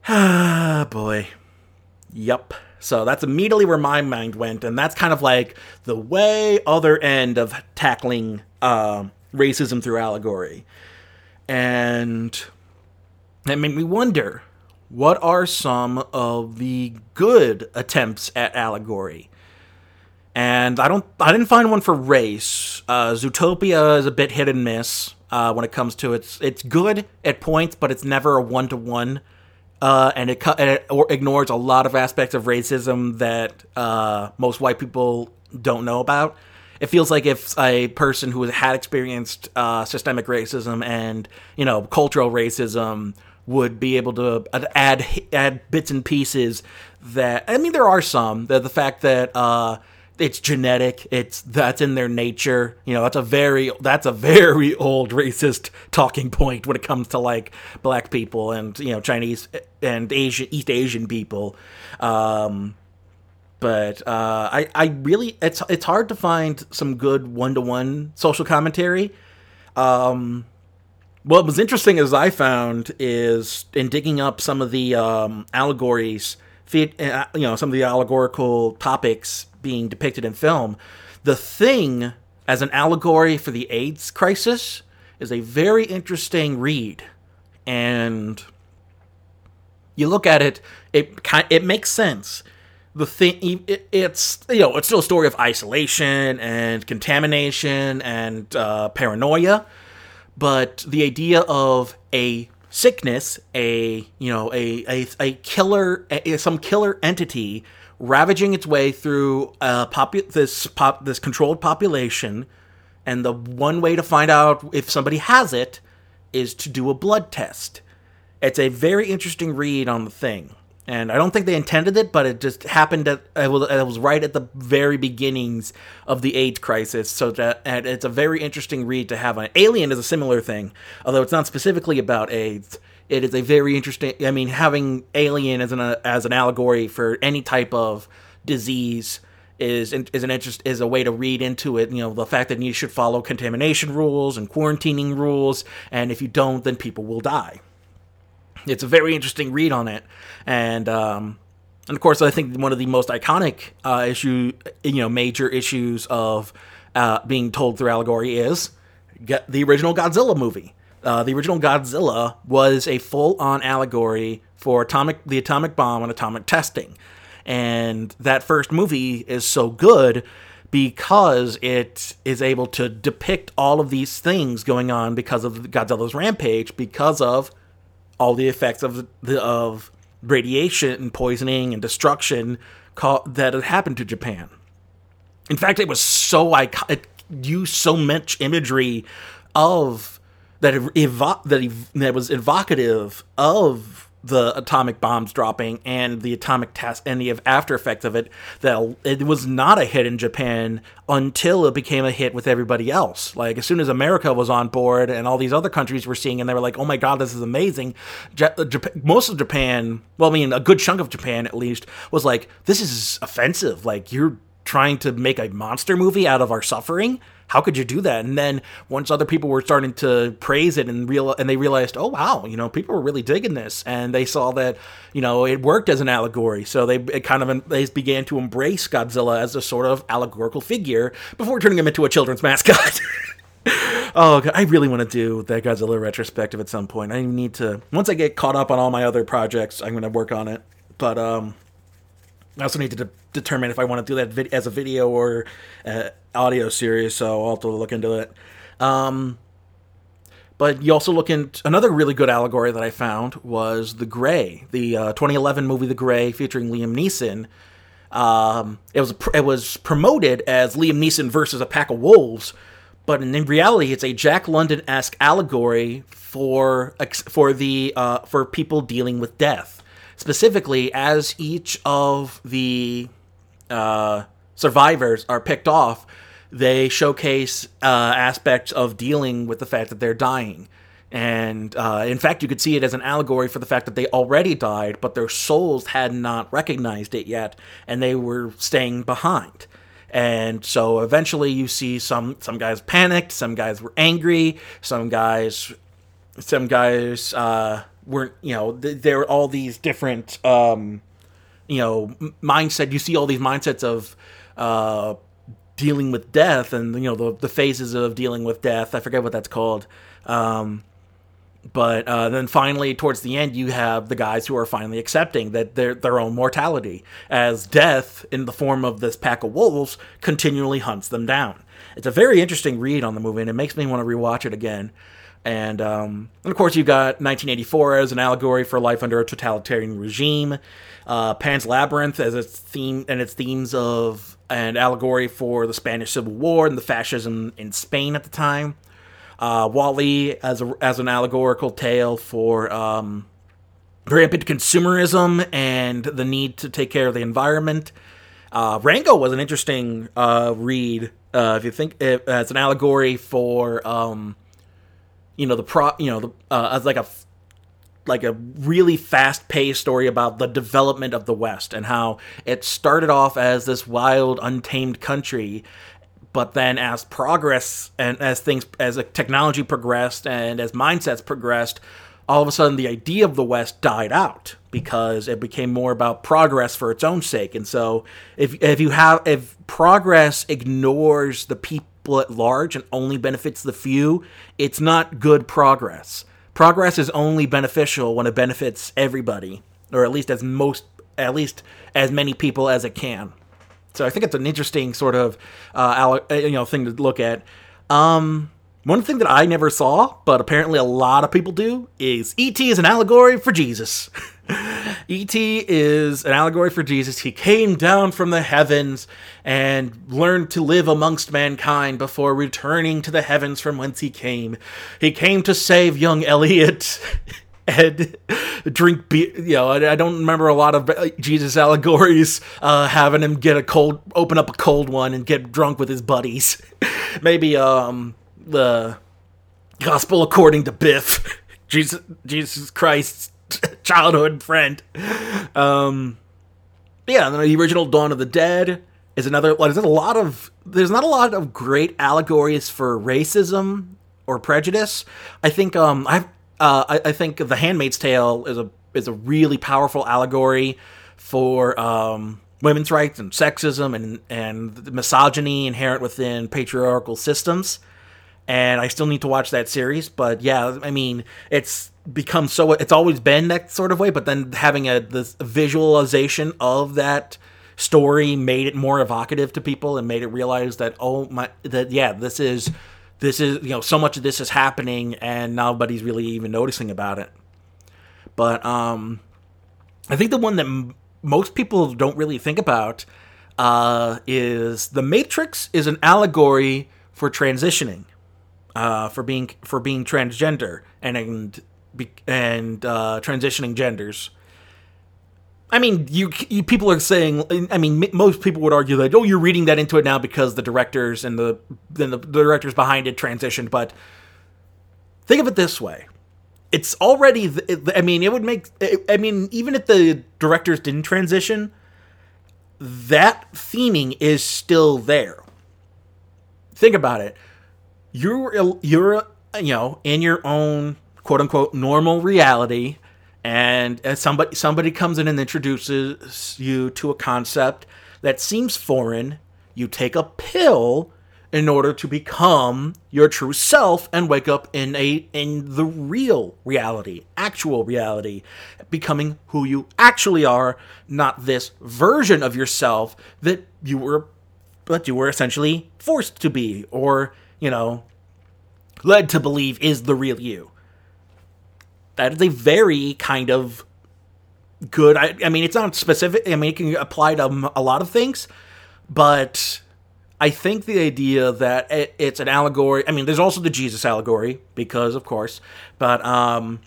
Ah, boy. Yup. So that's immediately where my mind went, and that's kind of like the way other end of tackling uh, racism through allegory. And that made me wonder what are some of the good attempts at allegory? And I don't, I didn't find one for race. Uh, Zootopia is a bit hit and miss uh, when it comes to its. It's good at points, but it's never a one to one, and it, it ignores a lot of aspects of racism that uh, most white people don't know about. It feels like if a person who has had experienced uh, systemic racism and you know cultural racism would be able to add add bits and pieces that I mean there are some the the fact that uh, it's genetic it's that's in their nature you know that's a very that's a very <laughs> old racist talking point when it comes to like black people and you know Chinese and Asian East Asian people. Um, but uh, I I really it's it's hard to find some good one to one social commentary. Um, what was interesting as I found is in digging up some of the um, allegories, you know, some of the allegorical topics being depicted in film. The thing as an allegory for the AIDS crisis is a very interesting read, and you look at it, it it makes sense. The thing, it, it's you know, it's still a story of isolation and contamination and uh, paranoia but the idea of a sickness, a you know a a, a killer, a, some killer entity ravaging its way through uh, popu- this pop this controlled population, and the one way to find out if somebody has it is to do a blood test. It's a very interesting read on the thing. And I don't think they intended it, but it just happened that it was, it was right at the very beginnings of the AIDS crisis. So that it's a very interesting read to have on. Alien is a similar thing, although it's not specifically about AIDS. It is a very interesting. I mean, having Alien as an as an allegory for any type of disease is is an interest is a way to read into it. You know, the fact that you should follow contamination rules and quarantining rules, and if you don't, then people will die it's a very interesting read on it, and um, and of course, I think one of the most iconic uh, issue, you know, major issues of uh, being told through allegory is the original Godzilla movie. Uh, the original Godzilla was a full-on allegory for atomic the atomic bomb and atomic testing, and that first movie is so good because it is able to depict all of these things going on because of Godzilla's rampage, because of all the effects of the of radiation and poisoning and destruction that had happened to Japan. In fact, it was so iconic. It used so much imagery of that that, ev- that was evocative of the atomic bombs dropping and the atomic test and the after effects of it that it was not a hit in Japan until it became a hit with everybody else. Like as soon as America was on board and all these other countries were seeing and they were like, "Oh my god, this is amazing." Uh, Japan, most of Japan, well I mean a good chunk of Japan at least was like, "This is offensive. Like you're trying to make a monster movie out of our suffering?" How could you do that? And then once other people were starting to praise it and real and they realized, oh wow, you know, people were really digging this, and they saw that you know it worked as an allegory. So they kind of they began to embrace Godzilla as a sort of allegorical figure before turning him into a children's mascot. <laughs> oh, I really want to do that Godzilla retrospective at some point. I need to once I get caught up on all my other projects, I'm going to work on it. But um, I also need to de- determine if I want to do that vid- as a video or uh, audio series, so I'll have to look into it. Um, but you also look into another really good allegory that I found was The Grey, the uh, 2011 movie The Grey featuring Liam Neeson. Um, it was it was promoted as Liam Neeson versus a pack of wolves, but in reality, it's a Jack London esque allegory for for the uh, for people dealing with death specifically as each of the uh, survivors are picked off they showcase uh, aspects of dealing with the fact that they're dying. And uh, in fact you could see it as an allegory for the fact that they already died but their souls had not recognized it yet and they were staying behind. And so eventually you see some some guys panicked some guys were angry some guys some guys uh, weren't you know th- there are all these different um you know mindset you see all these mindsets of uh dealing with death and you know the, the phases of dealing with death. I forget what that's called. Um but uh, then finally towards the end you have the guys who are finally accepting that their their own mortality as death in the form of this pack of wolves continually hunts them down. It's a very interesting read on the movie and it makes me want to rewatch it again. And, um, and of course, you've got 1984 as an allegory for life under a totalitarian regime. Uh, Pan's Labyrinth as its theme and its themes of an allegory for the Spanish Civil War and the fascism in Spain at the time. Uh, WALL-E as a, as an allegorical tale for um, rampant consumerism and the need to take care of the environment. Uh, Rango was an interesting uh, read uh, if you think as an allegory for um, you know the pro you know the uh, as like a like a really fast paced story about the development of the West and how it started off as this wild, untamed country, but then as progress and as things as technology progressed and as mindsets progressed, all of a sudden the idea of the West died out because it became more about progress for its own sake. And so if if you have if progress ignores the people people at large and only benefits the few, it's not good progress. Progress is only beneficial when it benefits everybody, or at least as most, at least as many people as it can. So I think it's an interesting sort of, uh, uh you know, thing to look at. Um, one thing that I never saw, but apparently a lot of people do, is E.T. is an allegory for Jesus. <laughs> E.T. is an allegory for Jesus. He came down from the heavens and learned to live amongst mankind before returning to the heavens from whence he came. He came to save young Elliot. <laughs> and drink beer. You know, I, don't remember a lot of uh, Jesus allegories uh, having him get a cold, open up a cold one and get drunk with his buddies. <laughs> Maybe um the Gospel according to Biff, <laughs> Jesus Jesus Christ's <laughs> childhood friend. Um, yeah, and then the original Dawn of the Dead is another. Like, there's a lot of there's not a lot of great allegories for racism or prejudice. I think um I've uh, I, I think The Handmaid's Tale is a is a really powerful allegory for um, women's rights and sexism and and misogyny inherent within patriarchal systems. And I still need to watch that series, but yeah, I mean, it's become so it's always been that sort of way, but then having a this visualization of that story made it more evocative to people and made it realize that oh my that yeah, this is this is you know so much of this is happening and nobody's really even noticing about it. But um i think the one that m- most people don't really think about uh is the matrix is an allegory for transitioning uh for being for being transgender and and be- and uh transitioning genders I mean, you, you people are saying. I mean, most people would argue that oh, you're reading that into it now because the directors and the then the, the directors behind it transitioned. But think of it this way: it's already. th- I mean, it would make. I mean, even if the directors didn't transition, that theming is still there. Think about it. You're you're you know in your own quote unquote normal reality and uh, somebody somebody comes in and introduces you to a concept that seems foreign you take a pill in order to become your true self and wake up in a in the real reality actual reality becoming who you actually are not this version of yourself that you were that you were essentially forced to be or you know led to believe is the real you that is a very kind of good. I, I mean, it's not specific. I mean, it can apply to a lot of things, but I think the idea that it, it's an allegory. I mean, there's also the Jesus allegory because, of course, but um,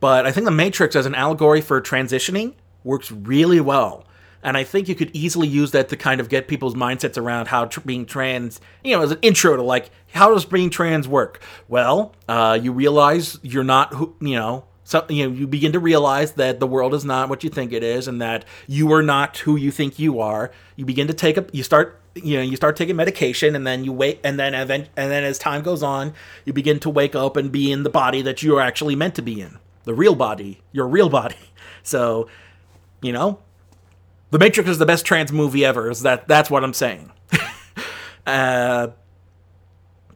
but I think the Matrix as an allegory for transitioning works really well. And I think you could easily use that to kind of get people's mindsets around how tr- being trans, you know, as an intro to like, how does being trans work? Well, uh, you realize you're not who, you know, so you know, you begin to realize that the world is not what you think it is, and that you are not who you think you are. You begin to take up, you start, you know, you start taking medication, and then you wait, and then event, and then as time goes on, you begin to wake up and be in the body that you are actually meant to be in, the real body, your real body. <laughs> So, you know, the Matrix is the best trans movie ever. Is that that's what I'm saying. <laughs> uh,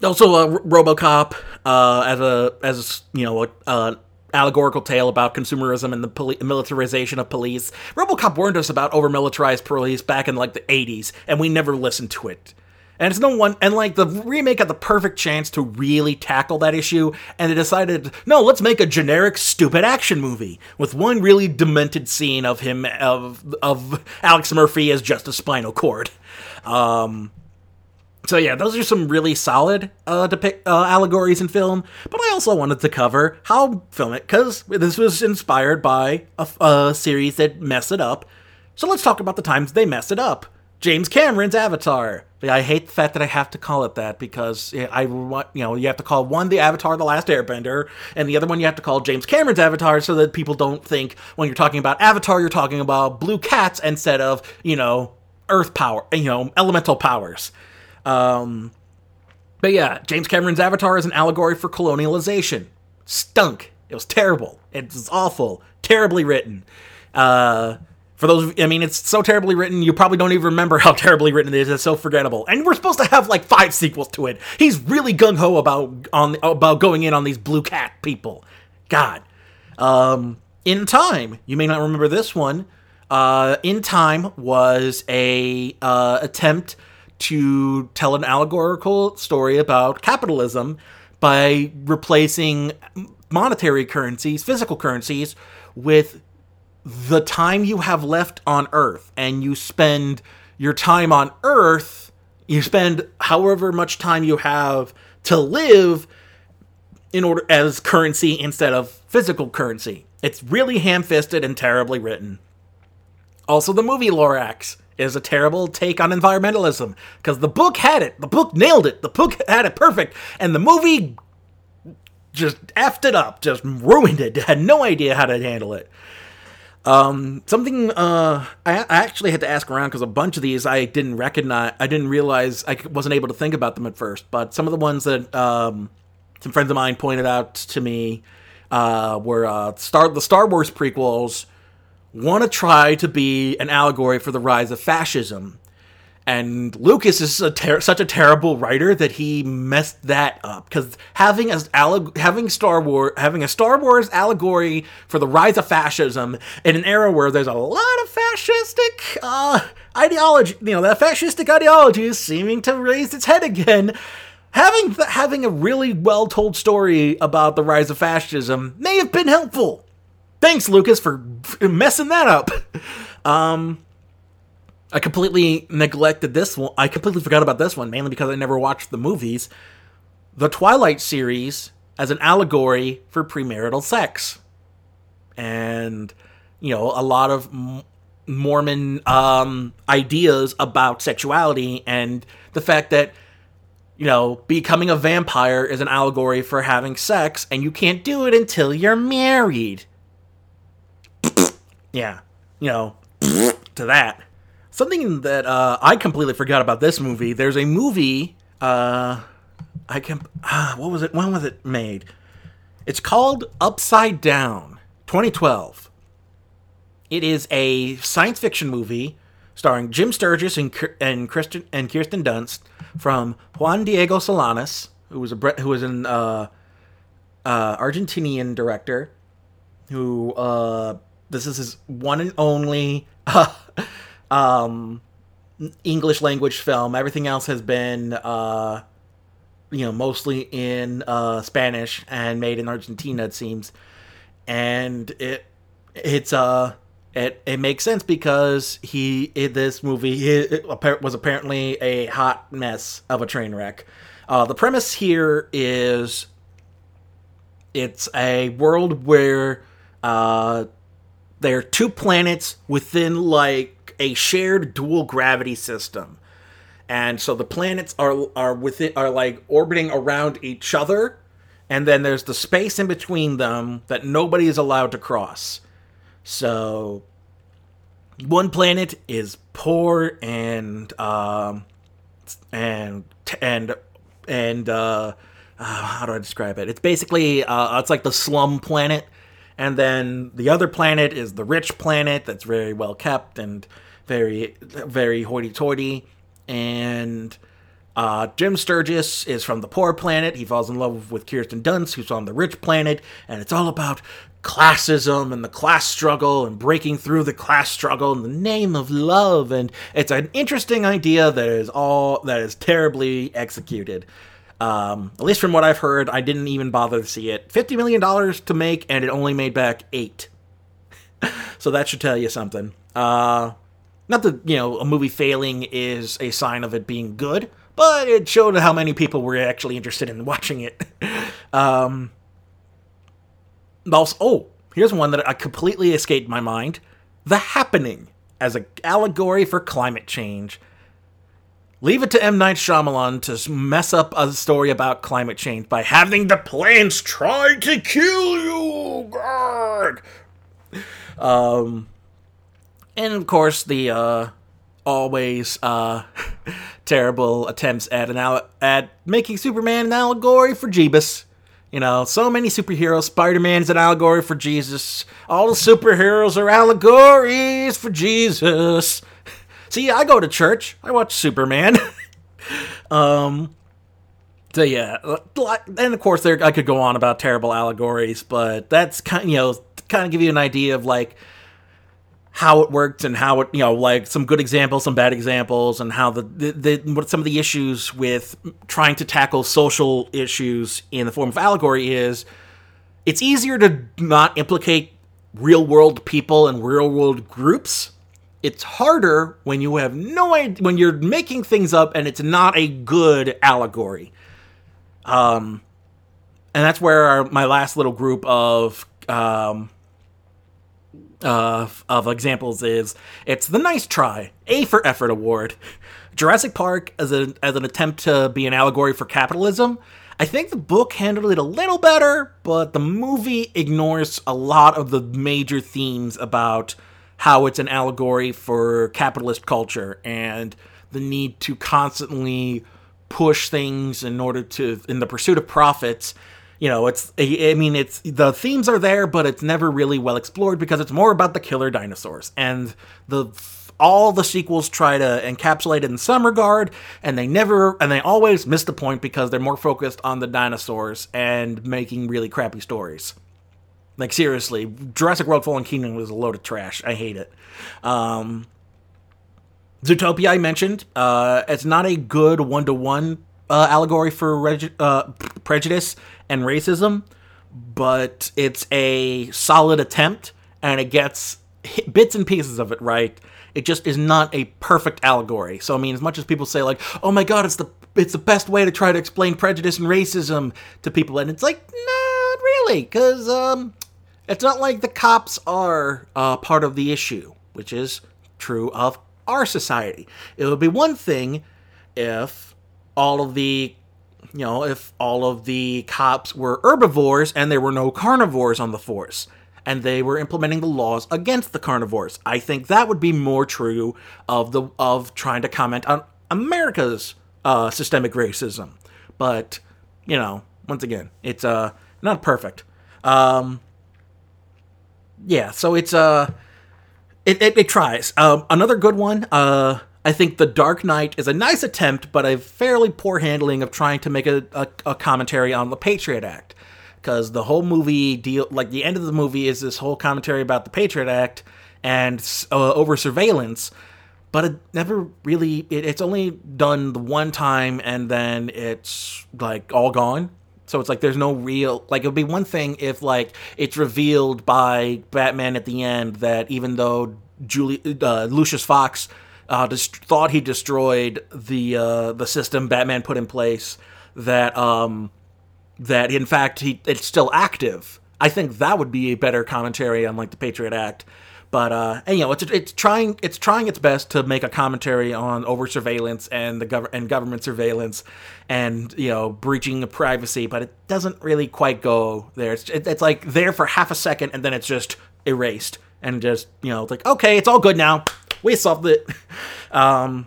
also, uh, RoboCop uh, as a as you know a, uh, allegorical tale about consumerism and the poli- militarization of police. RoboCop warned us about over militarized police back in like the 80s, and we never listened to it. And it's no one, and like the remake had the perfect chance to really tackle that issue, and they decided, no, let's make a generic, stupid action movie with one really demented scene of him of of Alex Murphy as just a spinal cord. Um, so yeah, those are some really solid uh, depict uh, allegories in film. But I also wanted to cover how film it because this was inspired by a, a series that messed it up. So let's talk about the times they messed it up. James Cameron's Avatar. I hate the fact that I have to call it that because I want you know you have to call one the Avatar: The Last Airbender, and the other one you have to call James Cameron's Avatar, so that people don't think when you're talking about Avatar you're talking about blue cats instead of you know Earth power, you know elemental powers. Um, but yeah, James Cameron's Avatar is an allegory for colonialization. Stunk. It was terrible. It was awful. Terribly written. Uh, for those, I mean, it's so terribly written, you probably don't even remember how <laughs> terribly written it is. It's so forgettable. And we're supposed to have like five sequels to it. He's really gung ho about on about going in on these blue cat people. God. Um, in time, you may not remember this one. Uh, in time was a uh, attempt to tell an allegorical story about capitalism by replacing monetary currencies, physical currencies, with the time you have left on Earth. And you spend your time on Earth, you spend however much time you have to live in order as currency instead of physical currency. It's really ham-fisted and terribly written. Also, the movie Lorax is a terrible take on environmentalism because the book had it. The book nailed it. The book had it perfect, and the movie just effed it up, just ruined it. <laughs> Had no idea how to handle it. Um, something uh, I, I actually had to ask around because a bunch of these I didn't recognize. I didn't realize I wasn't able to think about them at first. But some of the ones that um, some friends of mine pointed out to me uh, were uh, Star the Star Wars prequels want to try to be an allegory for the rise of fascism. And Lucas is a ter- such a terrible writer that he messed that up because having a alleg- having Star Wars having a Star Wars allegory for the rise of fascism in an era where there's a lot of fascistic uh, ideology, you know, that fascistic ideology is seeming to raise its head again. Having th- having a really well told story about the rise of fascism may have been helpful. Thanks, Lucas, for messing that up. <laughs> Um, I completely neglected this one. I completely forgot about this one, mainly because I never watched the movies. The Twilight series as an allegory for premarital sex. And, you know, a lot of M- Mormon um, ideas about sexuality and the fact that, you know, becoming a vampire is an allegory for having sex, and you can't do it until you're married. <sniffs> yeah, you know, <sniffs> to that. Something that uh, I completely forgot about this movie. There's a movie. Uh, I can. Ah, what was it? When was it made? It's called Upside Down, 2012. It is a science fiction movie starring Jim Sturgis and and Kristen and Kirsten Dunst from Juan Diego Solanas, who was a who was an uh, uh, Argentinian director who uh, this is his one and only <laughs> um, English language film. Everything else has been uh, you know mostly in uh, Spanish and made in Argentina. It seems, and it it's uh it it makes sense because he in this movie it, it was apparently a hot mess of a train wreck. Uh, the premise here is it's a world where uh, there are two planets within like a shared dual gravity system. And so the planets are are within are like orbiting around each other and then there's the space in between them that nobody is allowed to cross. So one planet is poor and um and and and uh, uh how do I describe it? It's basically uh, it's like the slum planet, and then the other planet is the rich planet that's very well kept and very very hoity-toity. And uh, Jim Sturgis is from the poor planet. He falls in love with Kirsten Dunst, who's on the rich planet, and it's all about classism and the class struggle and breaking through the class struggle in the name of love. And it's an interesting idea that is all that is terribly executed. Um, at least from what I've heard, I didn't even bother to see it. Fifty million dollars to make, and it only made back eight. <laughs> so that should tell you something. Uh, not that you know a movie failing is a sign of it being good, but it showed how many people were actually interested in watching it. <laughs> um, also, oh, here's one that I completely escaped my mind: The Happening as an allegory for climate change. Leave it to M. Night Shyamalan to mess up a story about climate change by having the plants try to kill you. Grr. Um, and of course the uh, always uh, <laughs> terrible attempts at an al- at making Superman an allegory for Jeebus. You know, so many superheroes. Spider Man's an allegory for Jesus. All the superheroes are allegories for Jesus. See, I go to church. I watch Superman. <laughs> um, so yeah, and of course there I could go on about terrible allegories, but that's kind you know kind of give you an idea of like how it worked and how it you know like some good examples some bad examples and how the, the, the what some of the issues with trying to tackle social issues in the form of allegory is it's easier to not implicate real world people and real world groups it's harder when you have no idea when you're making things up and it's not a good allegory. Um and that's where our, my last little group of um uh, of examples is. It's the nice try a for effort award. Jurassic park as, a, as an attempt to be an allegory for capitalism. I think the book handled it a little better but the movie ignores a lot of the major themes about how it's an allegory for capitalist culture and the need to constantly push things in order to in the pursuit of profits. You know it's i mean it's the themes are there but it's never really well explored because it's more about the killer dinosaurs. And the all the sequels try to encapsulate it in some regard and they never and they always miss the point because they're more focused on the dinosaurs and making really crappy stories like seriously jurassic world fallen kingdom was a load of trash i hate it um zootopia i mentioned uh it's not a good one-to-one uh, allegory for reg- uh, prejudice and racism, but it's a solid attempt and it gets bits and pieces of it right. It just is not a perfect allegory. So I mean, as much as people say like, "Oh my God, it's the it's the best way to try to explain prejudice and racism to people," and it's like, not really, because um, it's not like the cops are uh, part of the issue, which is true of our society. It would be one thing if all of the you know if all of the cops were herbivores and there were no carnivores on the force and they were implementing the laws against the carnivores. I think that would be more true of the of trying to comment on america's uh, systemic racism. But you know once again it's uh not perfect. Um yeah so it's uh it, it, it tries um another good one uh I think The Dark Knight is a nice attempt, but a fairly poor handling of trying to make a, a, a commentary on the Patriot Act. Because the whole movie deal, like the end of the movie, is this whole commentary about the Patriot Act and uh, over surveillance, but it never really. It, it's only done the one time, and then it's like all gone. So it's like there's no real like it would be one thing if like it's revealed by Batman at the end that even though Julie uh, Lucius Fox uh, thought he destroyed the uh, the system Batman put in place. That um, that in fact he it's still active. I think that would be a better commentary on like the Patriot Act. But uh, and, you know, it's it's trying it's trying its best to make a commentary on over surveillance and the gov- and government surveillance, and you know breaching of privacy. But it doesn't really quite go there. It's it, it's like there for half a second and then it's just erased and just you know it's like okay, it's all good now we solved it. <laughs> Um,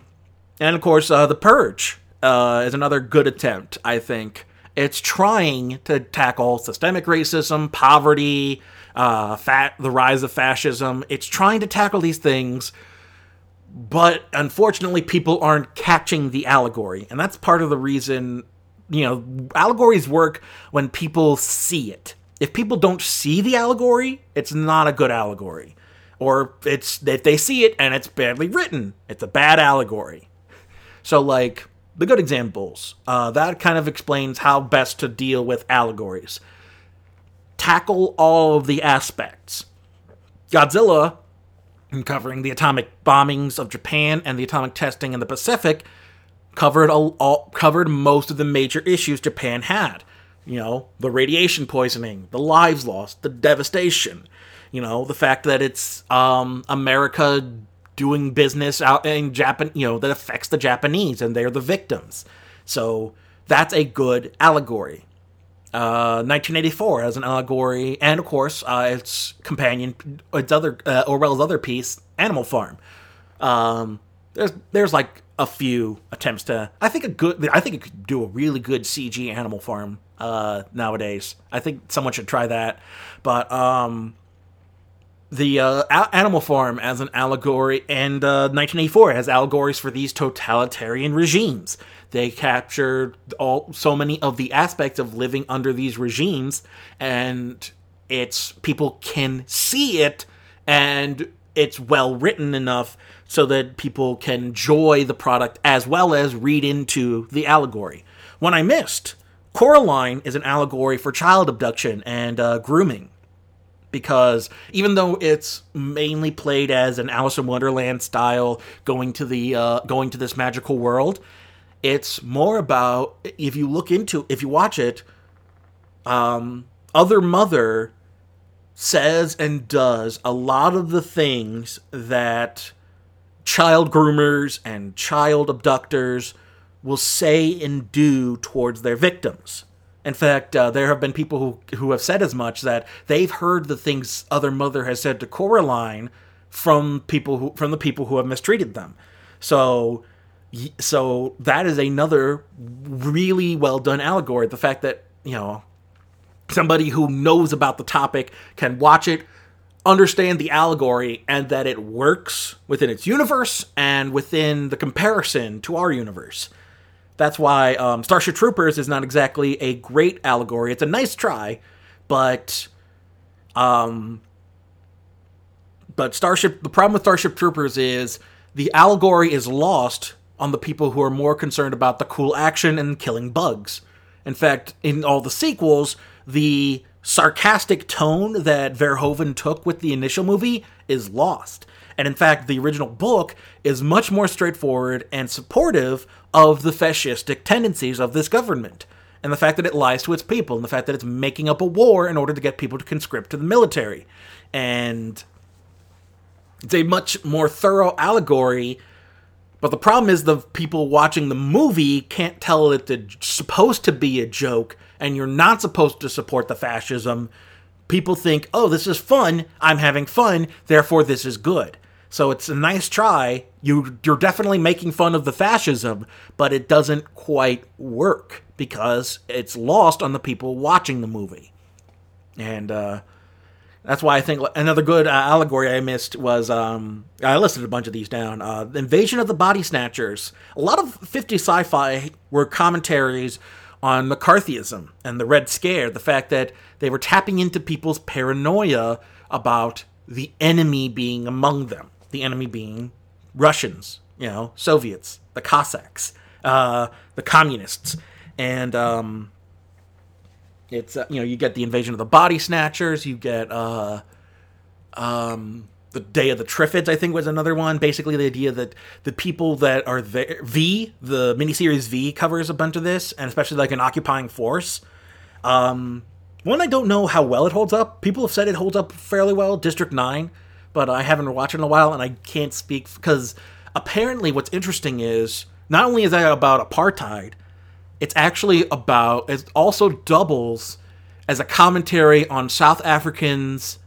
and of course, uh, The Purge uh, is another good attempt, I think. It's trying to tackle systemic racism, poverty, uh, fat, the rise of fascism. It's trying to tackle these things, but unfortunately, people aren't catching the allegory. And that's part of the reason, you know, allegories work when people see it. If people don't see the allegory, it's not a good allegory or it's if they see it and it's badly written, it's a bad allegory. So like the good examples, uh, that kind of explains how best to deal with allegories. Tackle all of the aspects. Godzilla, in covering the atomic bombings of Japan and the atomic testing in the Pacific, covered all, all covered most of the major issues Japan had. You know, the radiation poisoning, the lives lost, the devastation you know, the fact that it's um, America doing business out in Japan, you know, that affects the Japanese and they're the victims. So that's a good allegory. Uh, 1984 has an allegory, and of course, uh, its companion, its other uh, Orwell's other piece, Animal Farm. Um, there's there's like a few attempts to. I think a good. I think it could do a really good CG Animal Farm uh, nowadays. I think someone should try that. But um, the uh, Animal Farm as an allegory, and uh, 1984 has allegories for these totalitarian regimes. They captured all so many of the aspects of living under these regimes, and it's people can see it, and it's well written enough so that people can enjoy the product as well as read into the allegory. When I missed, Coraline is an allegory for child abduction and uh, grooming. Because even though it's mainly played as an Alice in Wonderland style, going to the uh, going to this magical world, it's more about if you look into if you watch it, um, Other Mother says and does a lot of the things that child groomers and child abductors will say and do towards their victims. In fact, uh, there have been people who who have said as much that they've heard the things other mother has said to Coraline from people who from the people who have mistreated them. So so that is another really well done allegory. The fact that you know somebody who knows about the topic can watch it, understand the allegory, and that it works within its universe and within the comparison to our universe. That's why um, Starship Troopers is not exactly a great allegory. It's a nice try, but um, but Starship. The problem with Starship Troopers is the allegory is lost on the people who are more concerned about the cool action and killing bugs. In fact, in all the sequels, the sarcastic tone that Verhoeven took with the initial movie is lost. And in fact, the original book is much more straightforward and supportive of the fascistic tendencies of this government. And the fact that it lies to its people, and the fact that it's making up a war in order to get people to conscript to the military. And it's a much more thorough allegory. But the problem is the people watching the movie can't tell that it's supposed to be a joke and you're not supposed to support the fascism. People think, oh, this is fun. I'm having fun. Therefore, this is good. So it's a nice try. You, you're definitely making fun of the fascism, but it doesn't quite work because it's lost on the people watching the movie. And uh, that's why I think another good uh, allegory I missed was um, I listed a bunch of these down. Uh, the Invasion of the Body Snatchers. A lot of 50 sci fi were commentaries on McCarthyism and the Red Scare, the fact that they were tapping into people's paranoia about the enemy being among them, the enemy being Russians, you know, Soviets, the Cossacks, uh, the communists. And um, it's, uh, you know, you get the invasion of the body snatchers, you get uh, um, the Day of the Triffids, I think, was another one. Basically, the idea that the people that are there, V, the miniseries V covers a bunch of this, and especially like an occupying force. Um, one, I don't know how well it holds up. People have said it holds up fairly well, District 9, but I haven't watched it in a while, and I can't speak because apparently what's interesting is not only is that about apartheid, it's actually about, it also doubles as a commentary on South Africans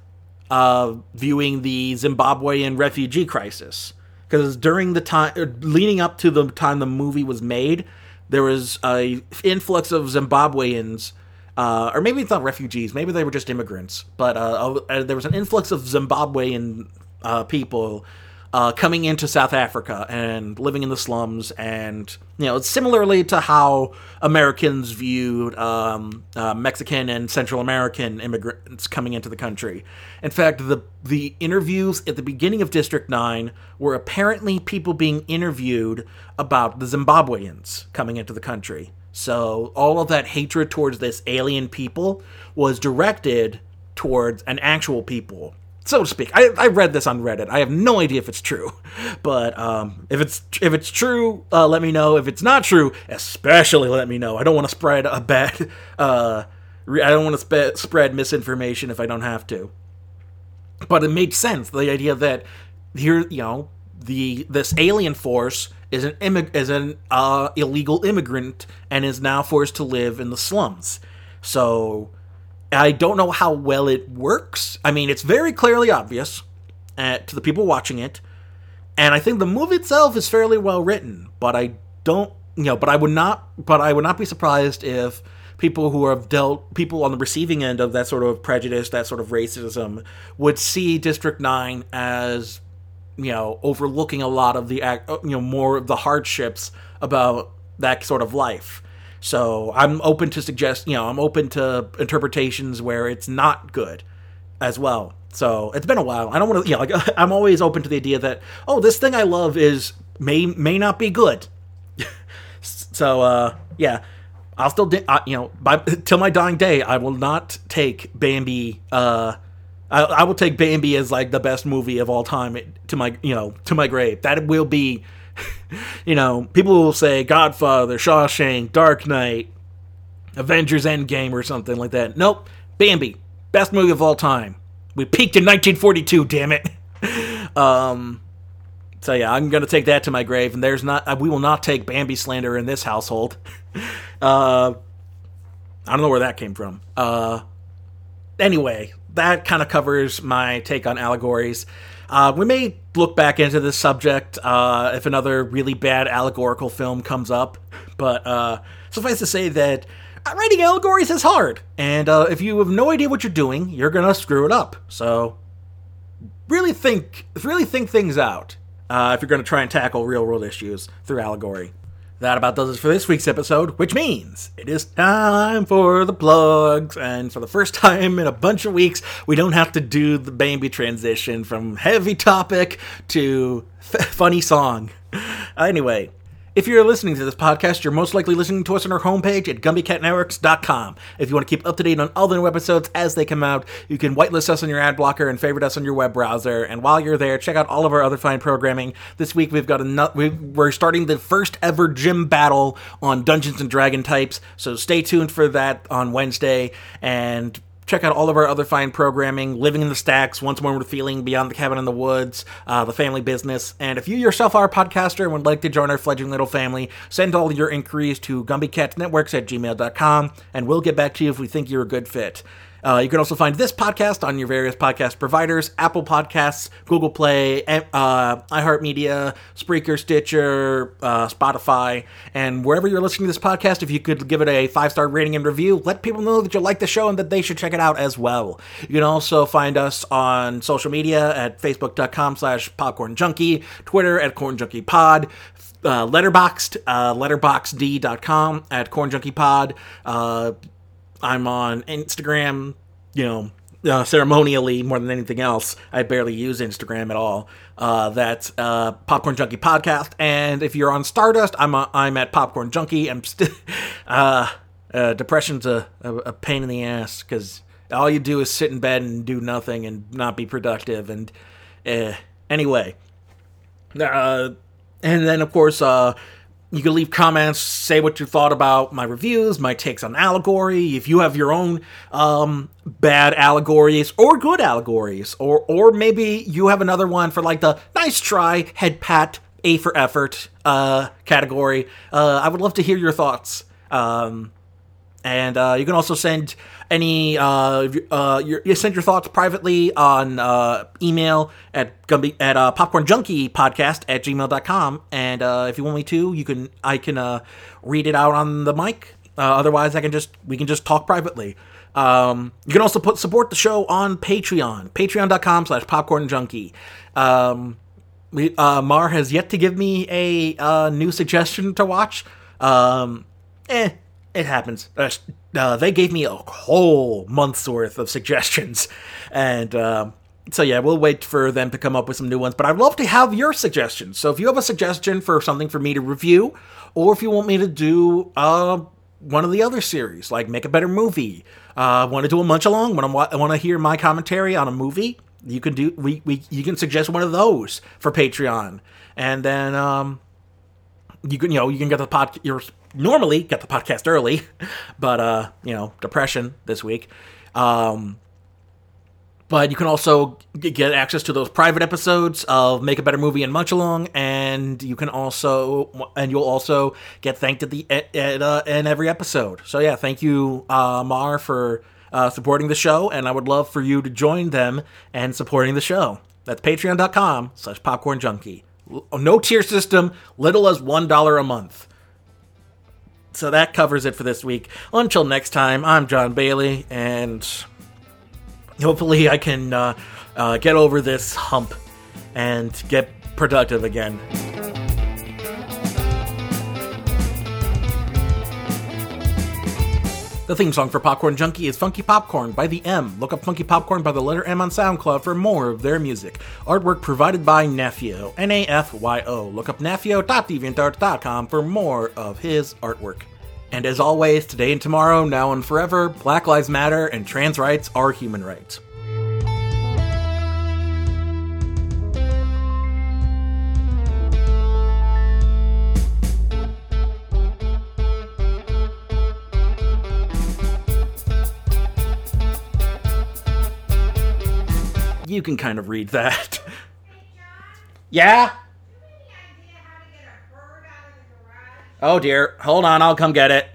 uh, viewing the Zimbabwean refugee crisis. Because during the time, er, leading up to the time the movie was made, there was a influx of Zimbabweans, uh, or maybe it's not refugees, maybe they were just immigrants, but uh, uh, there was an influx of Zimbabwean uh, people uh, coming into South Africa and living in the slums, and you know, similarly to how Americans viewed um, uh, Mexican and Central American immigrants coming into the country. In fact, the the interviews at the beginning of District Nine were apparently people being interviewed about the Zimbabweans coming into the country. So all of that hatred towards this alien people was directed towards an actual people so to speak. I, I read this on Reddit. I have no idea if it's true, <laughs> but um, if it's if it's true, uh, let me know. If it's not true, especially let me know. I don't want to spread a bad. <laughs> Uh, I don't want to spread misinformation if I don't have to. But it made sense. The idea that here, you know, the this alien force is an immig- is an uh, illegal immigrant and is now forced to live in the slums. So I don't know how well it works. I mean, it's very clearly obvious uh, to the people watching it, and I think the movie itself is fairly well written. But I don't, you know, but I would not, but I would not be surprised if people who have dealt, people on the receiving end of that sort of prejudice, that sort of racism, would see District Nine as, you know, overlooking a lot of the, you know, more of the hardships about that sort of life so I'm open to suggest, you know, I'm open to interpretations where it's not good as well. So it's been a while. I don't want to, yeah, like <laughs> I'm always open to the idea that oh, this thing I love is may may not be good. <laughs> so uh, yeah, I'll still, di- uh, you know, by <laughs> till my dying day, I will not take Bambi. Uh, I, I will take Bambi as like the best movie of all time to my, you know, to my grave. That will be, <laughs> you know, people will say Godfather, Shawshank, Dark Knight, Avengers Endgame, or something like that. Nope, Bambi, best movie of all time. We peaked in 1942. Damn it. <laughs> um. So yeah, I'm gonna take that to my grave, and there's not. We will not take Bambi slander in this household. <laughs> uh, I don't know where that came from. Uh, anyway, that kind of covers my take on allegories. Uh, we may look back into this subject uh, if another really bad allegorical film comes up, but uh, suffice to say that uh, writing allegories is hard, and uh, if you have no idea what you're doing, you're gonna screw it up. So really think, really think things out uh, if you're gonna try and tackle real world issues through allegory. That about does it for this week's episode, which means it is time for the plugs. And for the first <laughs> time in a bunch of weeks, we don't have to do the Bambi transition from heavy topic to f- funny song. <laughs> Anyway, if you're listening to this podcast, you're most likely listening to us on our homepage at GumbyCatNetworks.com. If you want to keep up to date on all the new episodes as they come out, you can whitelist us on your ad blocker and favorite us on your web browser. And while you're there, check out all of our other fine programming. This week we've got a we, we're starting the first ever gym battle on Dungeons and Dragon types, so stay tuned for that on Wednesday. And check out all of our other fine programming living in the stacks once more with feeling beyond the cabin in the woods uh, the family business. And if you yourself are a podcaster and would like to join our fledgling little family send all your inquiries to gumbycatsnetworks at gmail.com and we'll get back to you if we think you're a good fit uh, you can also find this podcast on your various podcast providers Apple Podcasts, Google Play, uh, iHeartMedia, Spreaker, Stitcher, uh, Spotify, and wherever you're listening to this podcast, if you could give it a five star rating and review, let people know that you like the show and that they should check it out as well. You can also find us on social media at facebook.com slash popcorn junkie, Twitter at corn junkie pod. Uh, letterboxed, uh, letterboxd.com at corn junkie pod. Uh, I'm on Instagram, you know, uh, ceremonially more than anything else. I barely use Instagram at all. Uh, that's uh, Popcorn Junkie Podcast. And if you're on Stardust, I'm uh, I'm at Popcorn Junkie. I'm still <laughs> uh, uh, depression's a, a, a pain in the ass because all you do is sit in bed and do nothing and not be productive. And uh, anyway, and then of course uh, you can leave comments, say what you thought about my reviews, my takes on allegory. If you have your own um, bad allegories or good allegories, or or maybe you have another one for like the nice try, head pat, A for effort uh, category. Uh, I would love to hear your thoughts. Um, and uh, you can also send any uh, uh, your, you send your thoughts privately on uh, email at Gumby at uh, popcorn junkie podcast at gmail.com and uh, if you want me to you can I can uh, read it out on the mic. Uh, otherwise I can just we can just talk privately. Um, you can also put support the show on Patreon patreon.com slash popcorn junkie um, we, uh, Mar has yet to give me a uh, new suggestion to watch. Um, eh it happens. Uh, uh, they gave me a whole month's worth of suggestions, and uh, so yeah, we'll wait for them to come up with some new ones. But I'd love to have your suggestions. So if you have a suggestion for something for me to review, or if you want me to do uh, one of the other series, like make a better movie, uh, want to do a munch along, want to want to hear my commentary on a movie, you can do we, we you can suggest one of those for Patreon, and then um, you can you know you can get the pod your normally get the podcast early, <laughs> but uh, you know, depression this week. Um, but you can also get access to those private episodes of Make a Better Movie and Munch Along, and you can also and you'll also get thanked at the at, at uh, in every episode. So yeah, thank you, uh, Mar, for uh, supporting the show, and I would love for you to join them and supporting the show. That's patreon.com slash popcorn junkie. No tier system, little as $1 a month. So that covers it for this week. Until next time, I'm John Bailey, and hopefully I can uh, uh, get over this hump and get productive again. The theme song for Popcorn Junkie is Funky Popcorn by the M. Look up Funky Popcorn by the letter M on SoundCloud for more of their music. Artwork provided by Nafyo, N A F Y O. Look up nafyo.deviantart.com for more of his artwork. And as always, today and tomorrow, now and forever, Black Lives Matter and trans rights are human rights. You can kind of read that. <laughs> yeah? Oh dear. Hold on, I'll come get it.